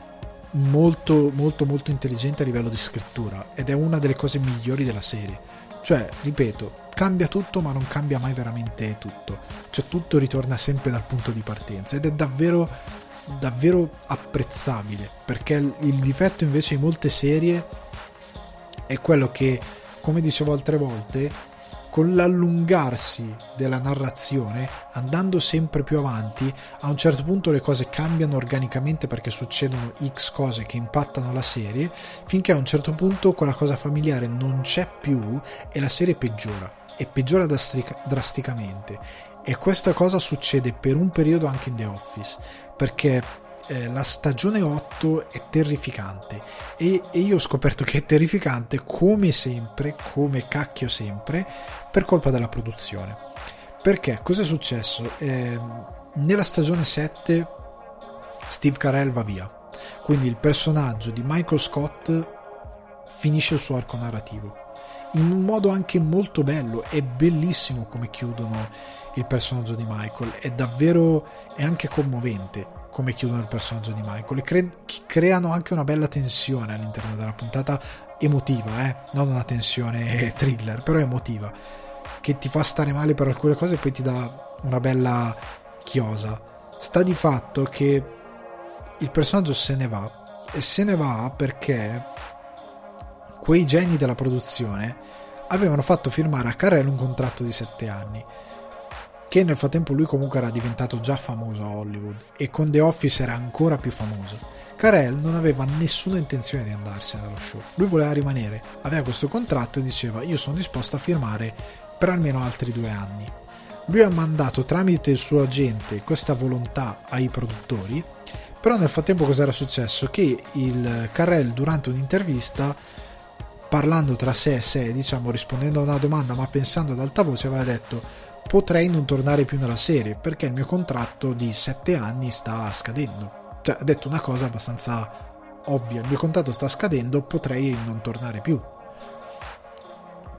molto molto molto intelligente a livello di scrittura ed è una delle cose migliori della serie cioè ripeto cambia tutto ma non cambia mai veramente tutto. Cioè tutto ritorna sempre dal punto di partenza ed è davvero davvero apprezzabile perché il difetto invece di molte serie è quello che come dicevo altre volte con l'allungarsi della narrazione, andando sempre più avanti, a un certo punto le cose cambiano organicamente perché succedono X cose che impattano la serie, finché a un certo punto quella cosa familiare non c'è più e la serie peggiora, e peggiora drasticamente. E questa cosa succede per un periodo anche in The Office, perché eh, la stagione 8 è terrificante e, e, io ho scoperto che è terrificante come sempre, come cacchio sempre, per colpa della produzione. Perché cosa è successo? Eh, nella stagione 7 Steve Carell va via, quindi il personaggio di Michael Scott finisce il suo arco narrativo in un modo anche molto bello, è bellissimo come chiudono il personaggio di Michael, è davvero è anche commovente come chiudono il personaggio di Michael e cre- creano anche una bella tensione all'interno della puntata emotiva, eh? non una tensione thriller, però emotiva, che ti fa stare male per alcune cose e poi ti dà una bella chiosa. Sta di fatto che il personaggio se ne va e se ne va perché quei geni della produzione avevano fatto firmare a Carell un contratto di 7 anni che nel frattempo lui comunque era diventato già famoso a Hollywood e con The Office era ancora più famoso. Carell non aveva nessuna intenzione di andarsene dallo show, lui voleva rimanere, aveva questo contratto e diceva io sono disposto a firmare per almeno altri due anni. Lui ha mandato tramite il suo agente questa volontà ai produttori, però nel frattempo cosa era successo? Che il Carell durante un'intervista parlando tra sé e sé, diciamo rispondendo a una domanda ma pensando ad alta voce aveva detto potrei non tornare più nella serie perché il mio contratto di 7 anni sta scadendo. Cioè, ha detto una cosa abbastanza ovvia, il mio contratto sta scadendo, potrei non tornare più.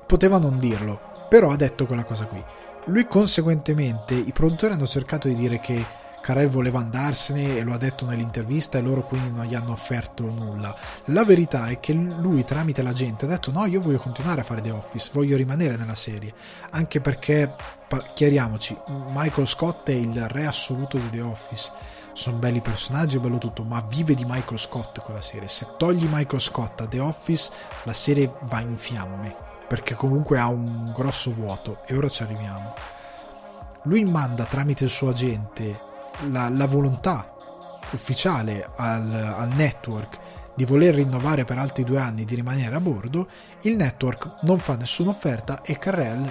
Poteva non dirlo, però ha detto quella cosa qui. Lui conseguentemente, i produttori hanno cercato di dire che Carell voleva andarsene e lo ha detto nell'intervista e loro quindi non gli hanno offerto nulla. La verità è che lui tramite la gente ha detto no, io voglio continuare a fare The Office, voglio rimanere nella serie, anche perché, chiariamoci, Michael Scott è il re assoluto di The Office. Sono belli personaggi, è bello tutto, ma vive di Michael Scott quella serie. Se togli Michael Scott a The Office, la serie va in fiamme, perché comunque ha un grosso vuoto e ora ci arriviamo. Lui manda tramite il suo agente la, la volontà ufficiale al, al network di voler rinnovare per altri due anni, di rimanere a bordo, il network non fa nessuna offerta e Carrell eh,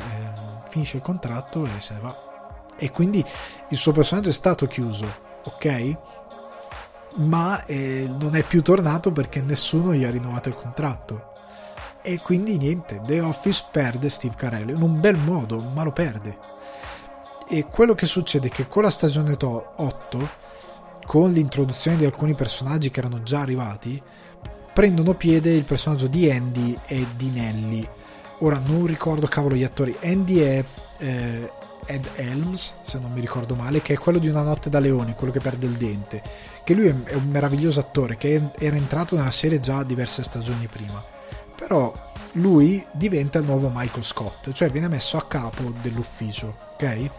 finisce il contratto e se ne va. E quindi il suo personaggio è stato chiuso, ok? Ma eh, non è più tornato perché nessuno gli ha rinnovato il contratto. E quindi niente, The Office perde Steve Carell in un bel modo, ma lo perde. E quello che succede è che con la stagione 8, con l'introduzione di alcuni personaggi che erano già arrivati, prendono piede il personaggio di Andy e di Nelly. Ora non ricordo cavolo gli attori. Andy è eh, Ed Helms, se non mi ricordo male, che è quello di Una notte da leoni, quello che perde il dente. Che lui è un meraviglioso attore che era entrato nella serie già diverse stagioni prima però lui diventa il nuovo Michael Scott, cioè viene messo a capo dell'ufficio, ok?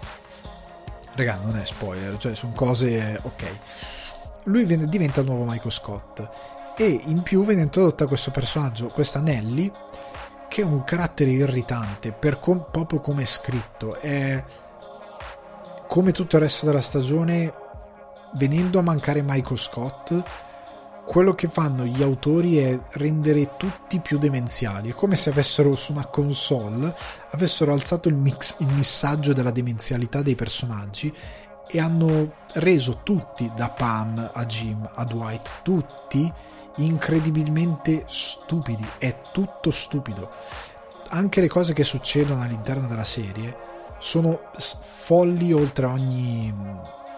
Raga, non è spoiler, cioè sono cose ok. Lui viene, diventa il nuovo Michael Scott e in più viene introdotta questo personaggio, questa Nelly, che è un carattere irritante per com- proprio come è scritto, è come tutto il resto della stagione venendo a mancare Michael Scott quello che fanno gli autori è rendere tutti più demenziali. È come se avessero su una console avessero alzato il, mix, il messaggio della demenzialità dei personaggi e hanno reso tutti, da Pam a Jim a Dwight, tutti incredibilmente stupidi. È tutto stupido. Anche le cose che succedono all'interno della serie sono folli oltre ogni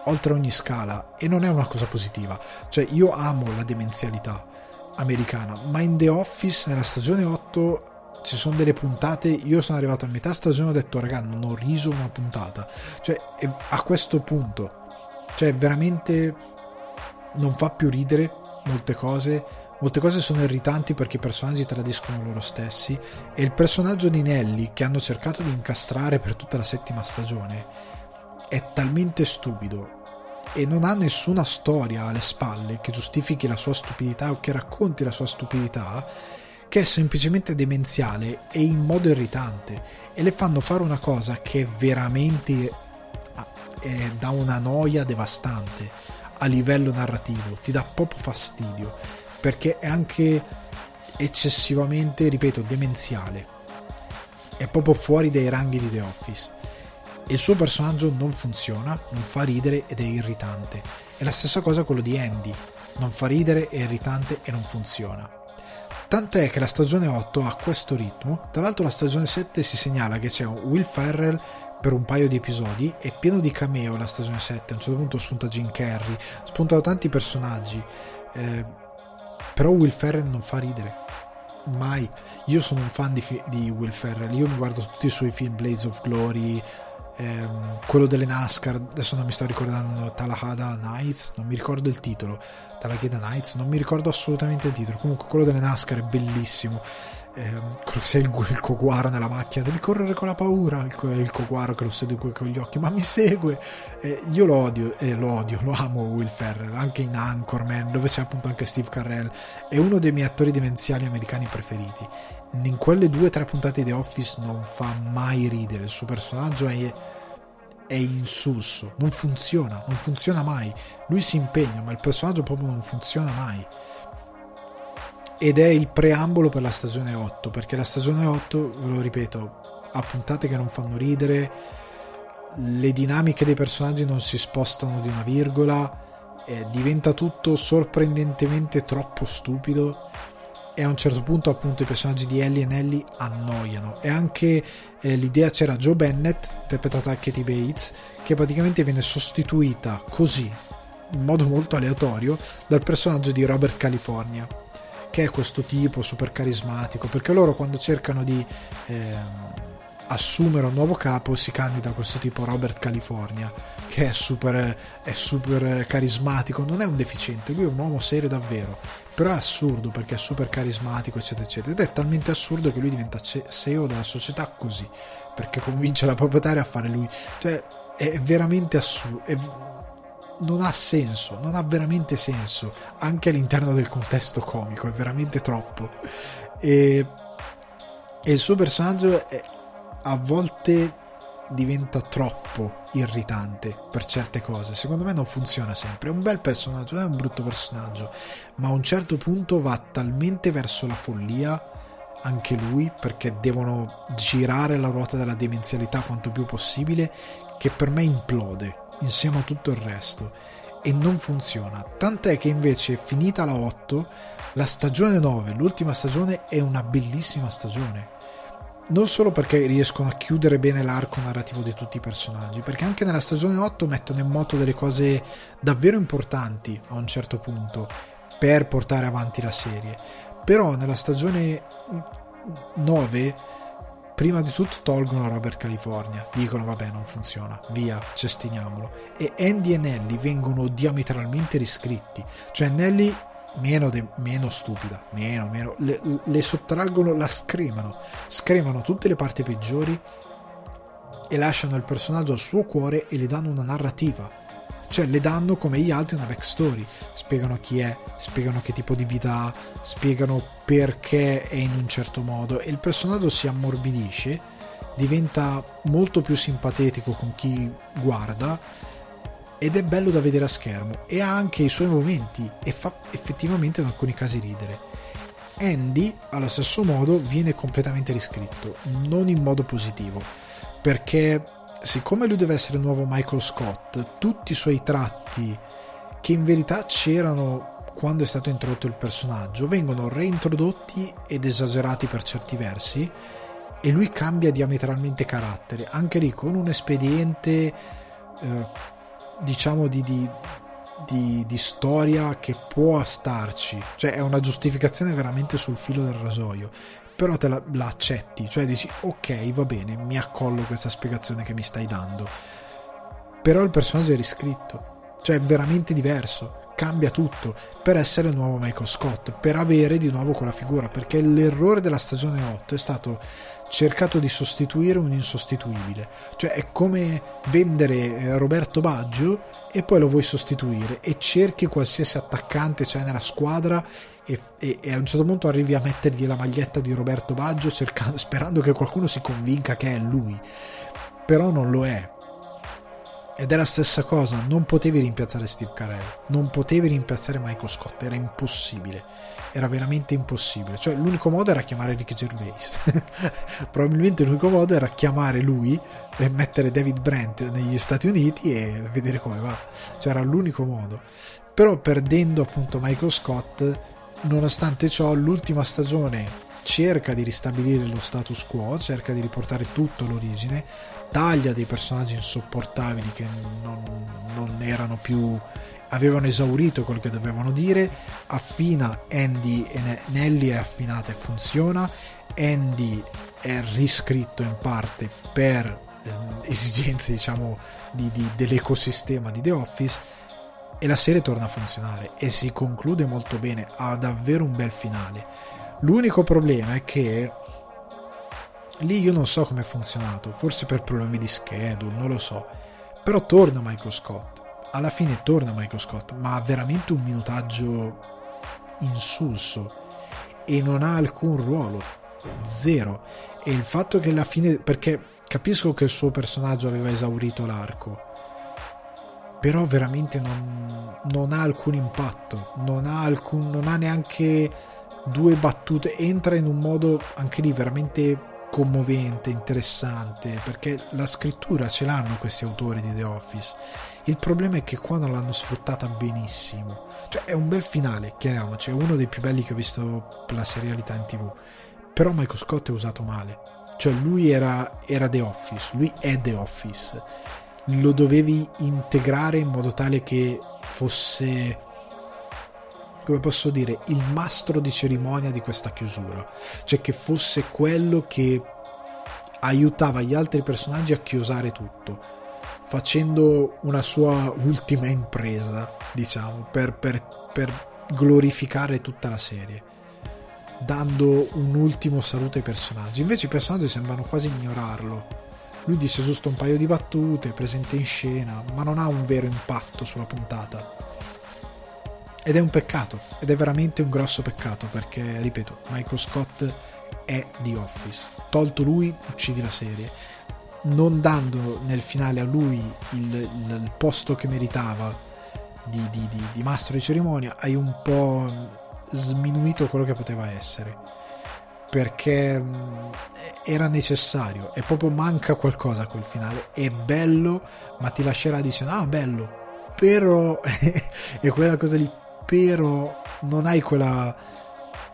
oltre ogni scala e non è una cosa positiva. Cioè io amo la demenzialità americana, ma in The Office nella stagione 8 ci sono delle puntate, io sono arrivato a metà stagione e ho detto raga non ho riso una puntata. Cioè a questo punto, cioè veramente non fa più ridere molte cose. Molte cose sono irritanti perché i personaggi tradiscono loro stessi e il personaggio di Nelly che hanno cercato di incastrare per tutta la settima stagione è talmente stupido e non ha nessuna storia alle spalle che giustifichi la sua stupidità o che racconti la sua stupidità, che è semplicemente demenziale e in modo irritante e le fanno fare una cosa che veramente è da una noia devastante a livello narrativo, ti dà proprio fastidio perché è anche eccessivamente, ripeto, demenziale. È proprio fuori dai ranghi di The Office il suo personaggio non funziona, non fa ridere ed è irritante. E la stessa cosa quello di Andy, non fa ridere, è irritante e non funziona. Tanto è che la stagione 8 ha questo ritmo, tra l'altro la stagione 7 si segnala che c'è Will Ferrell per un paio di episodi, è pieno di cameo la stagione 7, a un certo punto spunta Jim Carrey, spuntano tanti personaggi, eh, però Will Ferrell non fa ridere, mai. Io sono un fan di, di Will Ferrell, io mi guardo tutti i suoi film, Blades of Glory, ehm, quello delle NASCAR, adesso non mi sto ricordando, Talahada Nights, non mi ricordo il titolo, Talahada Nights, non mi ricordo assolutamente il titolo, comunque quello delle NASCAR è bellissimo, quello che il, il coguaro nella macchina, devi correre con la paura, il, il coguaro che lo segue con gli occhi, ma mi segue, eh, io lo odio, eh, lo odio, lo amo Will Ferrell, anche in Anchorman, dove c'è appunto anche Steve Carrell, è uno dei miei attori demenziali americani preferiti in quelle due o tre puntate di Office non fa mai ridere, il suo personaggio è, è insulso, non funziona, non funziona mai. Lui si impegna, ma il personaggio proprio non funziona mai. Ed è il preambolo per la stagione 8, perché la stagione 8, ve lo ripeto, ha puntate che non fanno ridere, le dinamiche dei personaggi non si spostano di una virgola, eh, diventa tutto sorprendentemente troppo stupido e a un certo punto appunto i personaggi di Ellie e Nelly annoiano. E anche eh, l'idea c'era Joe Bennett interpretata da Katie Bates che praticamente viene sostituita così in modo molto aleatorio dal personaggio di Robert California che è questo tipo super carismatico perché loro quando cercano di eh, assumere un nuovo capo si candida questo tipo Robert California che è super, è super carismatico non è un deficiente lui è un uomo serio davvero però è assurdo perché è super carismatico eccetera eccetera ed è talmente assurdo che lui diventa CEO della società così perché convince la proprietaria a fare lui cioè è veramente assurdo è, non ha senso non ha veramente senso anche all'interno del contesto comico è veramente troppo e, e il suo personaggio è, a volte diventa troppo irritante per certe cose. Secondo me non funziona sempre. È un bel personaggio, non è un brutto personaggio, ma a un certo punto va talmente verso la follia anche lui perché devono girare la ruota della demenzialità quanto più possibile che per me implode insieme a tutto il resto e non funziona. Tant'è che invece finita la 8, la stagione 9, l'ultima stagione è una bellissima stagione non solo perché riescono a chiudere bene l'arco narrativo di tutti i personaggi, perché anche nella stagione 8 mettono in moto delle cose davvero importanti a un certo punto per portare avanti la serie. Però nella stagione 9 prima di tutto tolgono Robert California, dicono vabbè non funziona, via, cestiniamolo. E Andy e Nelly vengono diametralmente riscritti, cioè Nelly meno, de, meno stupida, meno, meno, le, le sottraggono, la scremano, scremano tutte le parti peggiori e lasciano il personaggio al suo cuore e le danno una narrativa. Cioè le danno come gli altri una backstory, spiegano chi è, spiegano che tipo di vita ha, spiegano perché è in un certo modo. E il personaggio si ammorbidisce, diventa molto più simpatetico con chi guarda ed è bello da vedere a schermo. E ha anche i suoi momenti e fa effettivamente in alcuni casi ridere. Andy, allo stesso modo, viene completamente riscritto, non in modo positivo, perché siccome lui deve essere il nuovo Michael Scott, tutti i suoi tratti che in verità c'erano quando è stato introdotto il personaggio vengono reintrodotti ed esagerati per certi versi e lui cambia diametralmente carattere, anche lì con un espediente eh, diciamo di, di, di, di, storia che può starci, cioè è una giustificazione veramente sul filo del rasoio, però te la, la accetti, cioè dici ok va bene, mi accollo questa spiegazione che mi stai dando, però il personaggio è riscritto, cioè è veramente diverso, cambia tutto per essere il nuovo Michael Scott, per avere di nuovo quella figura, perché l'errore della stagione 8 è stato cercato di sostituire un insostituibile. Cioè è come vendere eh, Roberto Baggio e poi lo vuoi sostituire e cerchi qualsiasi attaccante c'è nella squadra e, e, e, a un certo punto arrivi a mettergli la maglietta di Roberto Baggio cercando, sperando che qualcuno si convinca che è lui. Però non lo è. Ed è la stessa cosa, non potevi rimpiazzare Steve Carell, non potevi rimpiazzare Michael Scott, era impossibile era veramente impossibile. Cioè, l'unico modo era chiamare Ricky Gervais. Probabilmente l'unico modo era chiamare lui e mettere David Brent negli Stati Uniti e vedere come va. Cioè, era l'unico modo. Però perdendo appunto Michael Scott, nonostante ciò, l'ultima stagione cerca di ristabilire lo status quo, cerca di riportare tutto all'origine, taglia dei personaggi insopportabili che non, non erano più avevano esaurito quello che dovevano dire, affina Andy e Nelly è affinata e funziona, Andy è riscritto in parte per eh, esigenze diciamo di, di, dell'ecosistema di The Office e la serie torna a funzionare e si conclude molto bene, ha davvero un bel finale. L'unico problema è che lì io non so come è funzionato, forse per problemi di schedule, non lo so, però torna Michael Scott. Alla fine torna Michael Scott, ma ha veramente un minutaggio insulso e non ha alcun ruolo, zero. E il fatto che alla fine, perché capisco che il suo personaggio aveva esaurito l'arco, però veramente non, non ha alcun impatto, non ha, alcun, non ha neanche due battute, entra in un modo anche lì veramente commovente, interessante, perché la scrittura ce l'hanno questi autori di The Office il problema è che qua non l'hanno sfruttata benissimo. Cioè, è un bel finale, chiariamoci, è uno dei più belli che ho visto per la serialità in tv. Però Michael Scott è usato male. Cioè, lui era, era The Office, lui è The Office. Lo dovevi integrare in modo tale che fosse come posso dire, il mastro di cerimonia di questa chiusura, cioè che fosse quello che aiutava gli altri personaggi a chiusare tutto facendo una sua ultima impresa, diciamo, per, per, per glorificare tutta la serie, dando un ultimo saluto ai personaggi. Invece i personaggi sembrano quasi ignorarlo. Lui dice giusto un paio di battute, presente in scena, ma non ha un vero impatto sulla puntata. Ed è un peccato, ed è veramente un grosso peccato perché, ripeto, Michael Scott è The Office. Tolto lui, uccidi la serie. Non dando nel finale a lui il, il, il posto che meritava di, di, di, di mastro di cerimonia, hai un po' sminuito quello che poteva essere. Perché era necessario e proprio manca qualcosa a quel finale. È bello ma ti lascerà dicendo ah bello però è quella cosa lì però non hai quella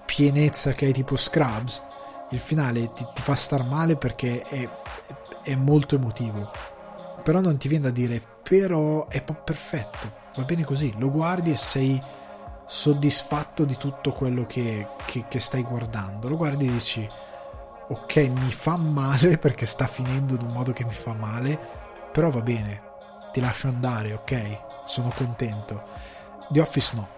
pienezza che hai tipo Scrubs il finale ti, ti fa star male perché è, è molto emotivo però non ti viene da dire però è perfetto va bene così lo guardi e sei soddisfatto di tutto quello che, che, che stai guardando. Lo guardi e dici, ok, mi fa male perché sta finendo in un modo che mi fa male, però va bene, ti lascio andare, ok, sono contento. The Office no.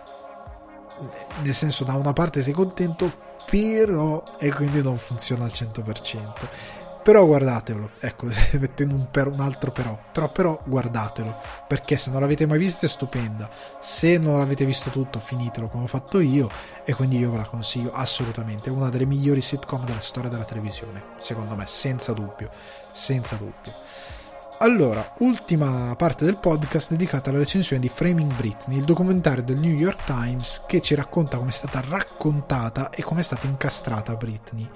Nel senso, da una parte sei contento, però e quindi non funziona al 100% però guardatelo ecco mettendo un, per, un altro però. Però però guardatelo perché se non l'avete mai visto è stupenda. Se non l'avete visto tutto finitelo come ho fatto io e quindi io ve la consiglio assolutamente. È una delle migliori sitcom della storia della televisione secondo me senza dubbio senza dubbio allora, ultima parte del podcast dedicata alla recensione di Framing Britney, il documentario del New York Times che ci racconta come è stata raccontata e come è stata incastrata Britney.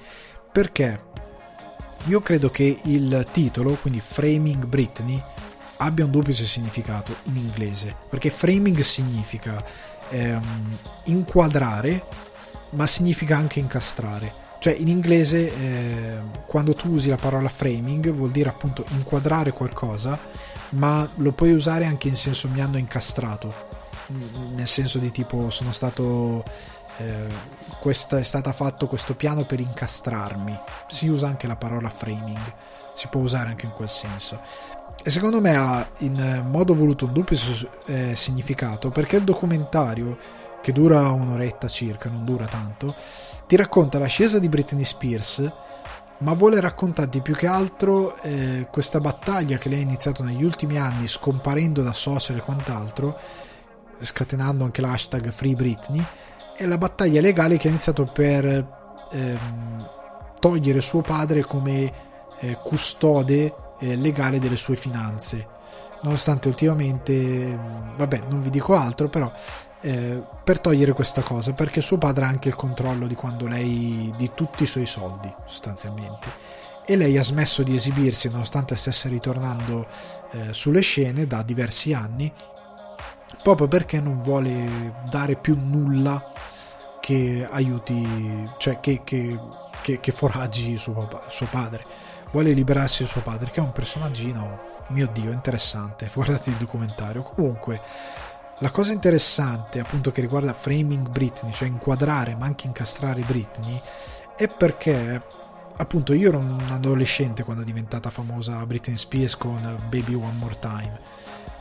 Perché? Io credo che il titolo, quindi Framing Britney, abbia un duplice significato in inglese, perché framing significa ehm, inquadrare, ma significa anche incastrare. Cioè in inglese eh, quando tu usi la parola framing vuol dire appunto inquadrare qualcosa, ma lo puoi usare anche in senso mi hanno incastrato, nel senso di tipo sono stato eh, questa è stata fatto questo piano per incastrarmi. Si usa anche la parola framing, si può usare anche in quel senso. E secondo me ha in modo voluto un doppio eh, significato perché il documentario, che dura un'oretta circa, non dura tanto, ti racconta l'ascesa di Britney Spears, ma vuole raccontarti più che altro eh, questa battaglia che lei ha iniziato negli ultimi anni, scomparendo da social e quant'altro, scatenando anche l'hashtag Free Britney è la battaglia legale che ha iniziato per ehm, togliere suo padre come eh, custode eh, legale delle sue finanze. Nonostante ultimamente, vabbè, non vi dico altro, però eh, per togliere questa cosa, perché suo padre ha anche il controllo di quando lei di tutti i suoi soldi, sostanzialmente. E lei ha smesso di esibirsi nonostante stesse ritornando eh, sulle scene da diversi anni, proprio perché non vuole dare più nulla che aiuti, cioè che, che, che, che foraggi suo, suo, padre. Vuole liberarsi di suo padre, che è un personaggino, mio dio, interessante. Guardate il documentario. Comunque, la cosa interessante, appunto, che riguarda framing Britney, cioè inquadrare ma anche incastrare Britney, è perché appunto io ero un adolescente quando è diventata famosa Britney Spears con Baby One More Time.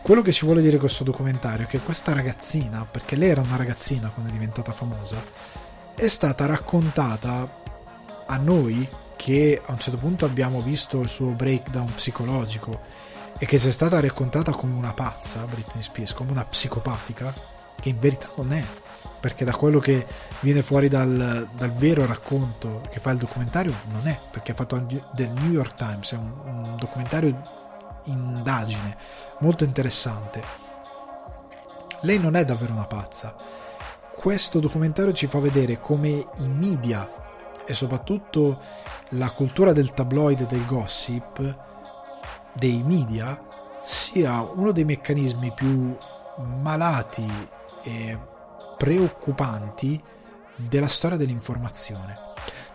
Quello che ci vuole dire questo documentario è che questa ragazzina, perché lei era una ragazzina quando è diventata famosa, è stata raccontata a noi che a un certo punto abbiamo visto il suo breakdown psicologico e che sia stata raccontata come una pazza, Britney Spears, come una psicopatica, che in verità non è, perché da quello che viene fuori dal, dal vero racconto che fa il documentario non è, perché è fatto del New York Times, è un, un documentario indagine molto interessante. Lei non è davvero una pazza. Questo documentario ci fa vedere come i media e soprattutto la cultura del tabloid e del gossip dei media sia uno dei meccanismi più malati e preoccupanti della storia dell'informazione.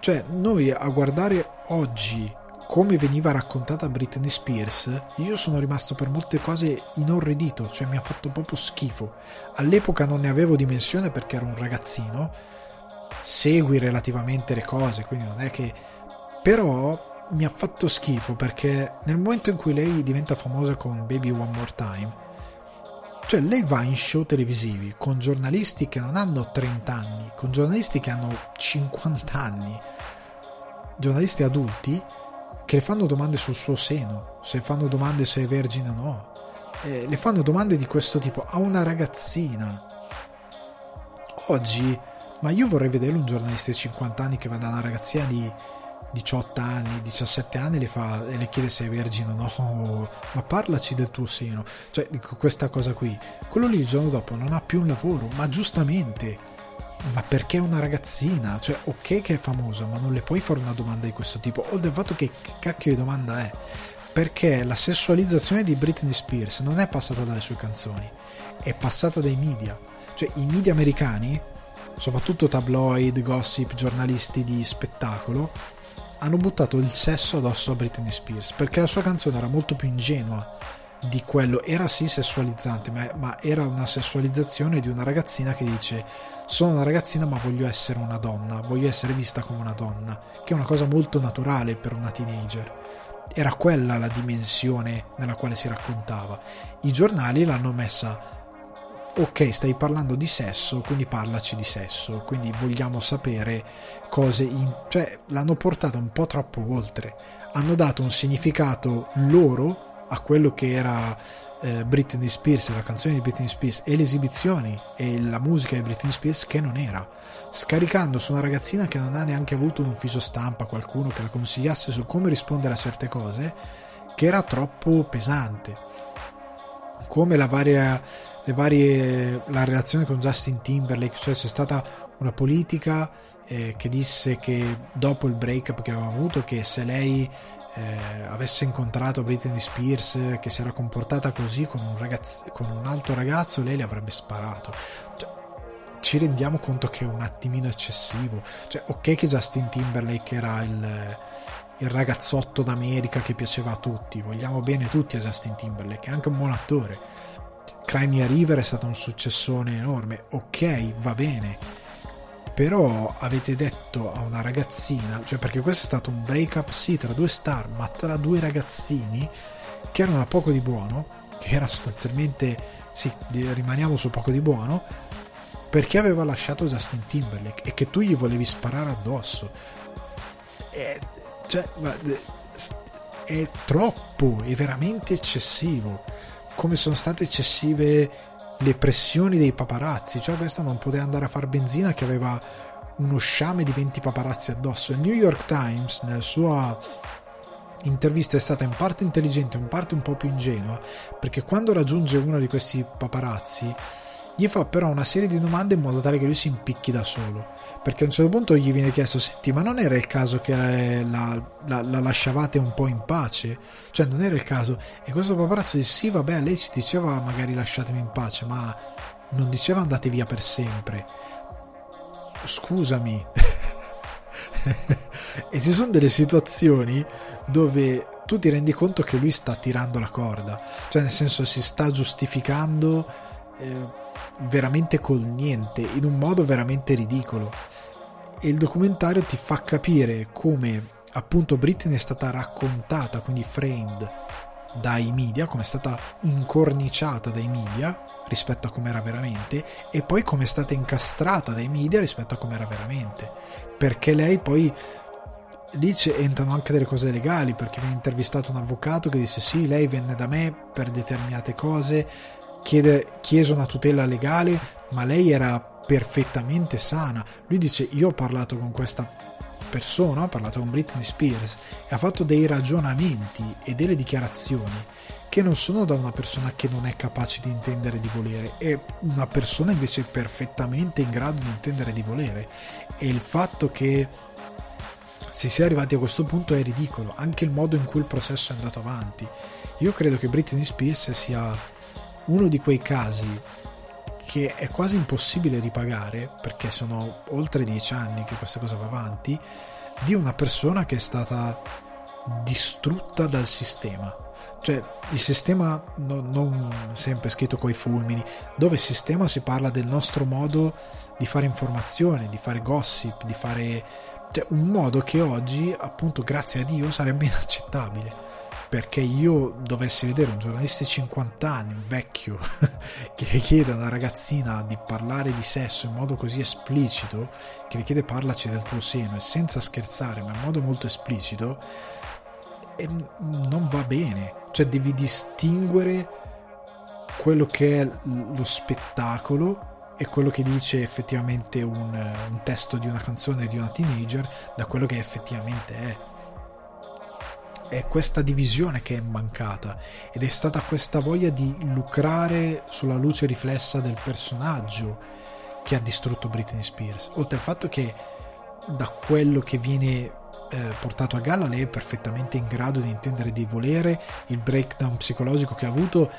Cioè, noi a guardare oggi come veniva raccontata Britney Spears, io sono rimasto per molte cose inorridito, cioè mi ha fatto proprio schifo. All'epoca non ne avevo dimensione perché ero un ragazzino, segui relativamente le cose, quindi non è che... però mi ha fatto schifo perché nel momento in cui lei diventa famosa con Baby One More Time, cioè lei va in show televisivi con giornalisti che non hanno 30 anni, con giornalisti che hanno 50 anni, giornalisti adulti che le fanno domande sul suo seno, se fanno domande se è vergine o no. Eh, le fanno domande di questo tipo a una ragazzina. Oggi, ma io vorrei vedere un giornalista di 50 anni che va da una ragazzina di 18 anni, 17 anni le fa e le chiede se è vergine o no, ma parlaci del tuo seno, cioè questa cosa qui. Quello lì il giorno dopo non ha più un lavoro, ma giustamente, ma perché è una ragazzina? Cioè, ok che è famosa, ma non le puoi fare una domanda di questo tipo, o del fatto che, che cacchio di domanda è? Perché la sessualizzazione di Britney Spears non è passata dalle sue canzoni, è passata dai media. Cioè, i media americani, soprattutto tabloid, gossip, giornalisti di spettacolo, hanno buttato il sesso addosso a Britney Spears perché la sua canzone era molto più ingenua di quello, era sì sessualizzante, ma, ma, era una sessualizzazione di una ragazzina che dice sono una ragazzina ma voglio essere una donna, voglio essere vista come una donna, che è una cosa molto naturale per una teenager. Era quella la dimensione nella quale si raccontava. I giornali l'hanno messa ok, stai parlando di sesso, quindi parlaci di sesso, quindi vogliamo sapere cose, in... cioè l'hanno portato un po' troppo oltre, hanno dato un significato loro a quello che era eh, Britney Spears, la canzone di Britney Spears e le esibizioni e la musica di Britney Spears che non era, scaricando su una ragazzina che non ha neanche avuto un ufficio stampa, qualcuno che la consigliasse su come rispondere a certe cose, che era troppo pesante. Come la varia varie, la relazione con Justin Timberlake, cioè c'è stata una politica eh, che disse che dopo il breakup che aveva avuto, che se lei eh, avesse incontrato Britney Spears che si era comportata così con un, ragazz- con un altro ragazzo, lei le avrebbe sparato. Cioè, ci rendiamo conto che è un attimino eccessivo. Cioè, ok che Justin Timberlake era il, il ragazzotto d'America che piaceva a tutti, vogliamo bene tutti a Justin Timberlake, è anche un buon attore Crimea River è stato un successone enorme, ok, va bene, però avete detto a una ragazzina, cioè perché questo è stato un break up sì tra due star, ma tra due ragazzini che erano a poco di buono, che era sostanzialmente, sì, rimaniamo su poco di buono, perché aveva lasciato Justin Timberlake e che tu gli volevi sparare addosso. E, cioè, è troppo, è veramente eccessivo come sono state eccessive le pressioni dei paparazzi, cioè questa non poteva andare a fare benzina che aveva uno sciame di 20 paparazzi addosso. Il New York Times nella sua intervista è stata in parte intelligente, in parte un po' più ingenua, perché quando raggiunge uno di questi paparazzi gli fa però una serie di domande in modo tale che lui si impicchi da solo perché a un certo punto gli viene chiesto senti ma non era il caso che la, la, la, lasciavate un po' in pace? Cioè non era il caso. E questo paparazzo dice sì vabbè lei ci diceva magari lasciatemi in pace ma non diceva andate via per sempre. Scusami. E ci sono delle situazioni dove tu ti rendi conto che lui sta tirando la corda. Cioè nel senso si sta giustificando eh, veramente col niente, in un modo veramente ridicolo. E il documentario ti fa capire come appunto Britney è stata raccontata, quindi framed dai media, come è stata incorniciata dai media rispetto a come era veramente e poi come è stata incastrata dai media rispetto a come era veramente. Perché lei poi lì entrano anche delle cose legali perché viene intervistato un avvocato che disse sì lei venne da me per determinate cose chiede, chiese una tutela legale, ma lei era perfettamente sana. Lui dice: Io ho parlato con questa persona, ho parlato con Britney Spears e ha fatto dei ragionamenti e delle dichiarazioni che non sono da una persona che non è capace di intendere di volere, è una persona invece perfettamente in grado di intendere di volere. E il fatto che si sia arrivati a questo punto è ridicolo, anche il modo in cui il processo è andato avanti. Io credo che Britney Spears sia uno di quei casi che è quasi impossibile ripagare perché sono oltre dieci anni che questa cosa va avanti di una persona che è stata distrutta dal sistema. Cioè il sistema non, non sempre scritto coi fulmini dove il sistema si parla del nostro modo di fare informazione di fare gossip di fare cioè, un modo che oggi appunto grazie a Dio sarebbe inaccettabile perché io dovessi vedere un giornalista di 50 anni, un vecchio, che chiede a una ragazzina di parlare di sesso in modo così esplicito, che le chiede parlaci del tuo seno e senza scherzare, ma in modo molto esplicito, non va bene. Cioè devi distinguere quello che è lo spettacolo e quello che dice effettivamente un, un testo di una canzone di una teenager da quello che effettivamente è è questa divisione che è mancata ed è stata questa voglia di lucrare sulla luce riflessa del personaggio che ha distrutto Britney Spears. Oltre al fatto che da quello che viene eh, portato a galla lei è perfettamente in grado di intendere di volere il breakdown psicologico che ha avuto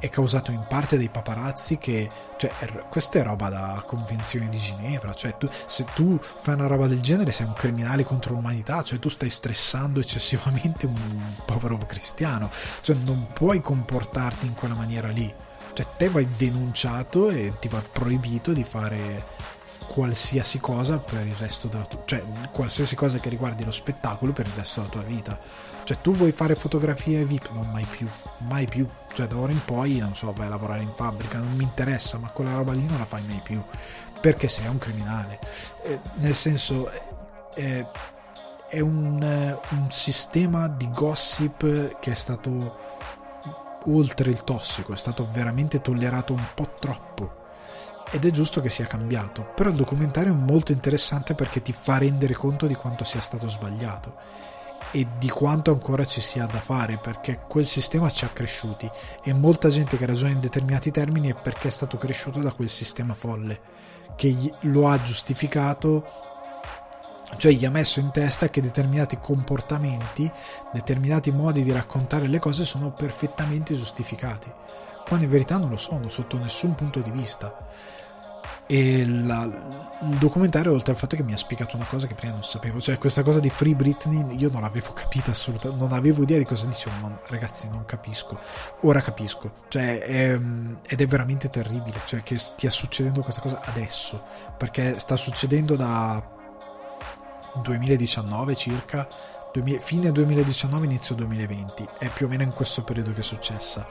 è causato in parte dai paparazzi che cioè, questa è roba da convenzione di Ginevra cioè tu, se tu fai una roba del genere sei un criminale contro l'umanità cioè tu stai stressando eccessivamente un povero cristiano cioè non puoi comportarti in quella maniera lì. Cioè te vai denunciato e ti va proibito di fare qualsiasi cosa per il resto della tua cioè qualsiasi cosa che riguardi lo spettacolo per il resto della tua vita cioè tu vuoi fare fotografie VIP non mai più mai più. Cioè da ora in poi non so vai a lavorare in fabbrica non mi interessa ma quella roba lì non la fai mai più perché sei un criminale. Eh, nel senso eh, è un, eh, un sistema di gossip che è stato oltre il tossico è stato veramente tollerato un po' troppo. Ed è giusto che sia cambiato, però il documentario è molto interessante perché ti fa rendere conto di quanto sia stato sbagliato e di quanto ancora ci sia da fare perché quel sistema ci ha cresciuti e molta gente che ragiona in determinati termini è perché è stato cresciuto da quel sistema folle che lo ha giustificato cioè gli ha messo in testa che determinati comportamenti determinati modi di raccontare le cose sono perfettamente giustificati quando in verità non lo sono sotto nessun punto di vista e la, il documentario, oltre al fatto che mi ha spiegato una cosa che prima non sapevo, cioè questa cosa di Free Britney, io non l'avevo capita assolutamente, non avevo idea di cosa dicevo, ma ragazzi, non capisco. Ora capisco, cioè, è, ed è veramente terribile, cioè che stia succedendo questa cosa adesso, perché sta succedendo da 2019 circa, 2000, fine 2019, inizio 2020, è più o meno in questo periodo che è successa.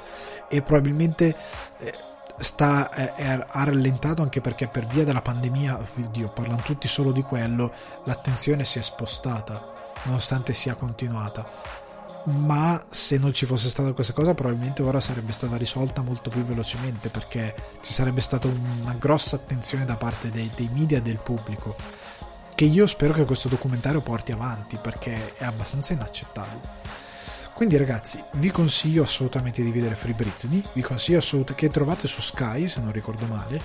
E probabilmente. Eh, sta, è, è, ha rallentato anche perché per via della pandemia, oddio, parlano tutti solo di quello, l'attenzione si è spostata, nonostante sia continuata. Ma se non ci fosse stata questa cosa, probabilmente ora sarebbe stata risolta molto più velocemente perché ci sarebbe stata una grossa attenzione da parte dei, dei media e del pubblico. Che io spero che questo documentario porti avanti perché è abbastanza inaccettabile. Quindi ragazzi, vi consiglio assolutamente di vedere Free Britney, vi consiglio assolutamente che trovate su Sky, se non ricordo male.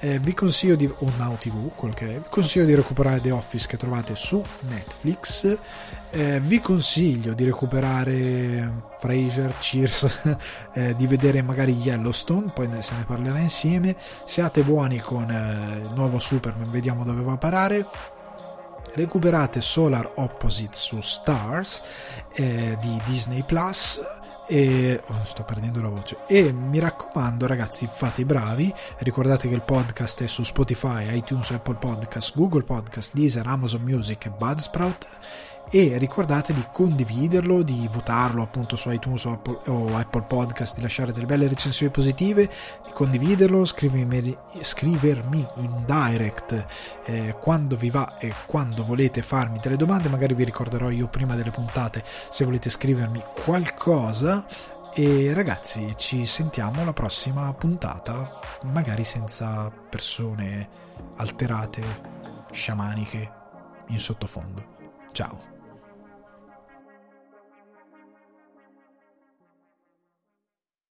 Eh, vi consiglio di o Now TV, quello che è, vi consiglio di recuperare The Office che trovate su Netflix. Eh, vi consiglio di recuperare Frasier, Cheers, eh, di vedere magari Yellowstone, poi se ne parlerà insieme. Siate buoni con eh, il nuovo Superman, vediamo dove va a parare recuperate Solar Opposite su Stars eh, di Disney Plus e oh, sto perdendo la voce e mi raccomando ragazzi fate i bravi. Ricordate che il podcast è su Spotify, iTunes, Apple Podcast, Google Podcast, Deezer, Amazon Music e Budsprout e ricordate di condividerlo, di votarlo appunto su iTunes o Apple, o Apple, Podcast, di lasciare delle belle recensioni positive, di condividerlo, scrivermi, scrivermi in direct eh, quando vi va e quando volete farmi delle domande, magari vi ricorderò io prima delle puntate se volete scrivermi qualcosa. E ragazzi, ci sentiamo alla prossima puntata, magari senza persone alterate, sciamaniche in sottofondo. Ciao.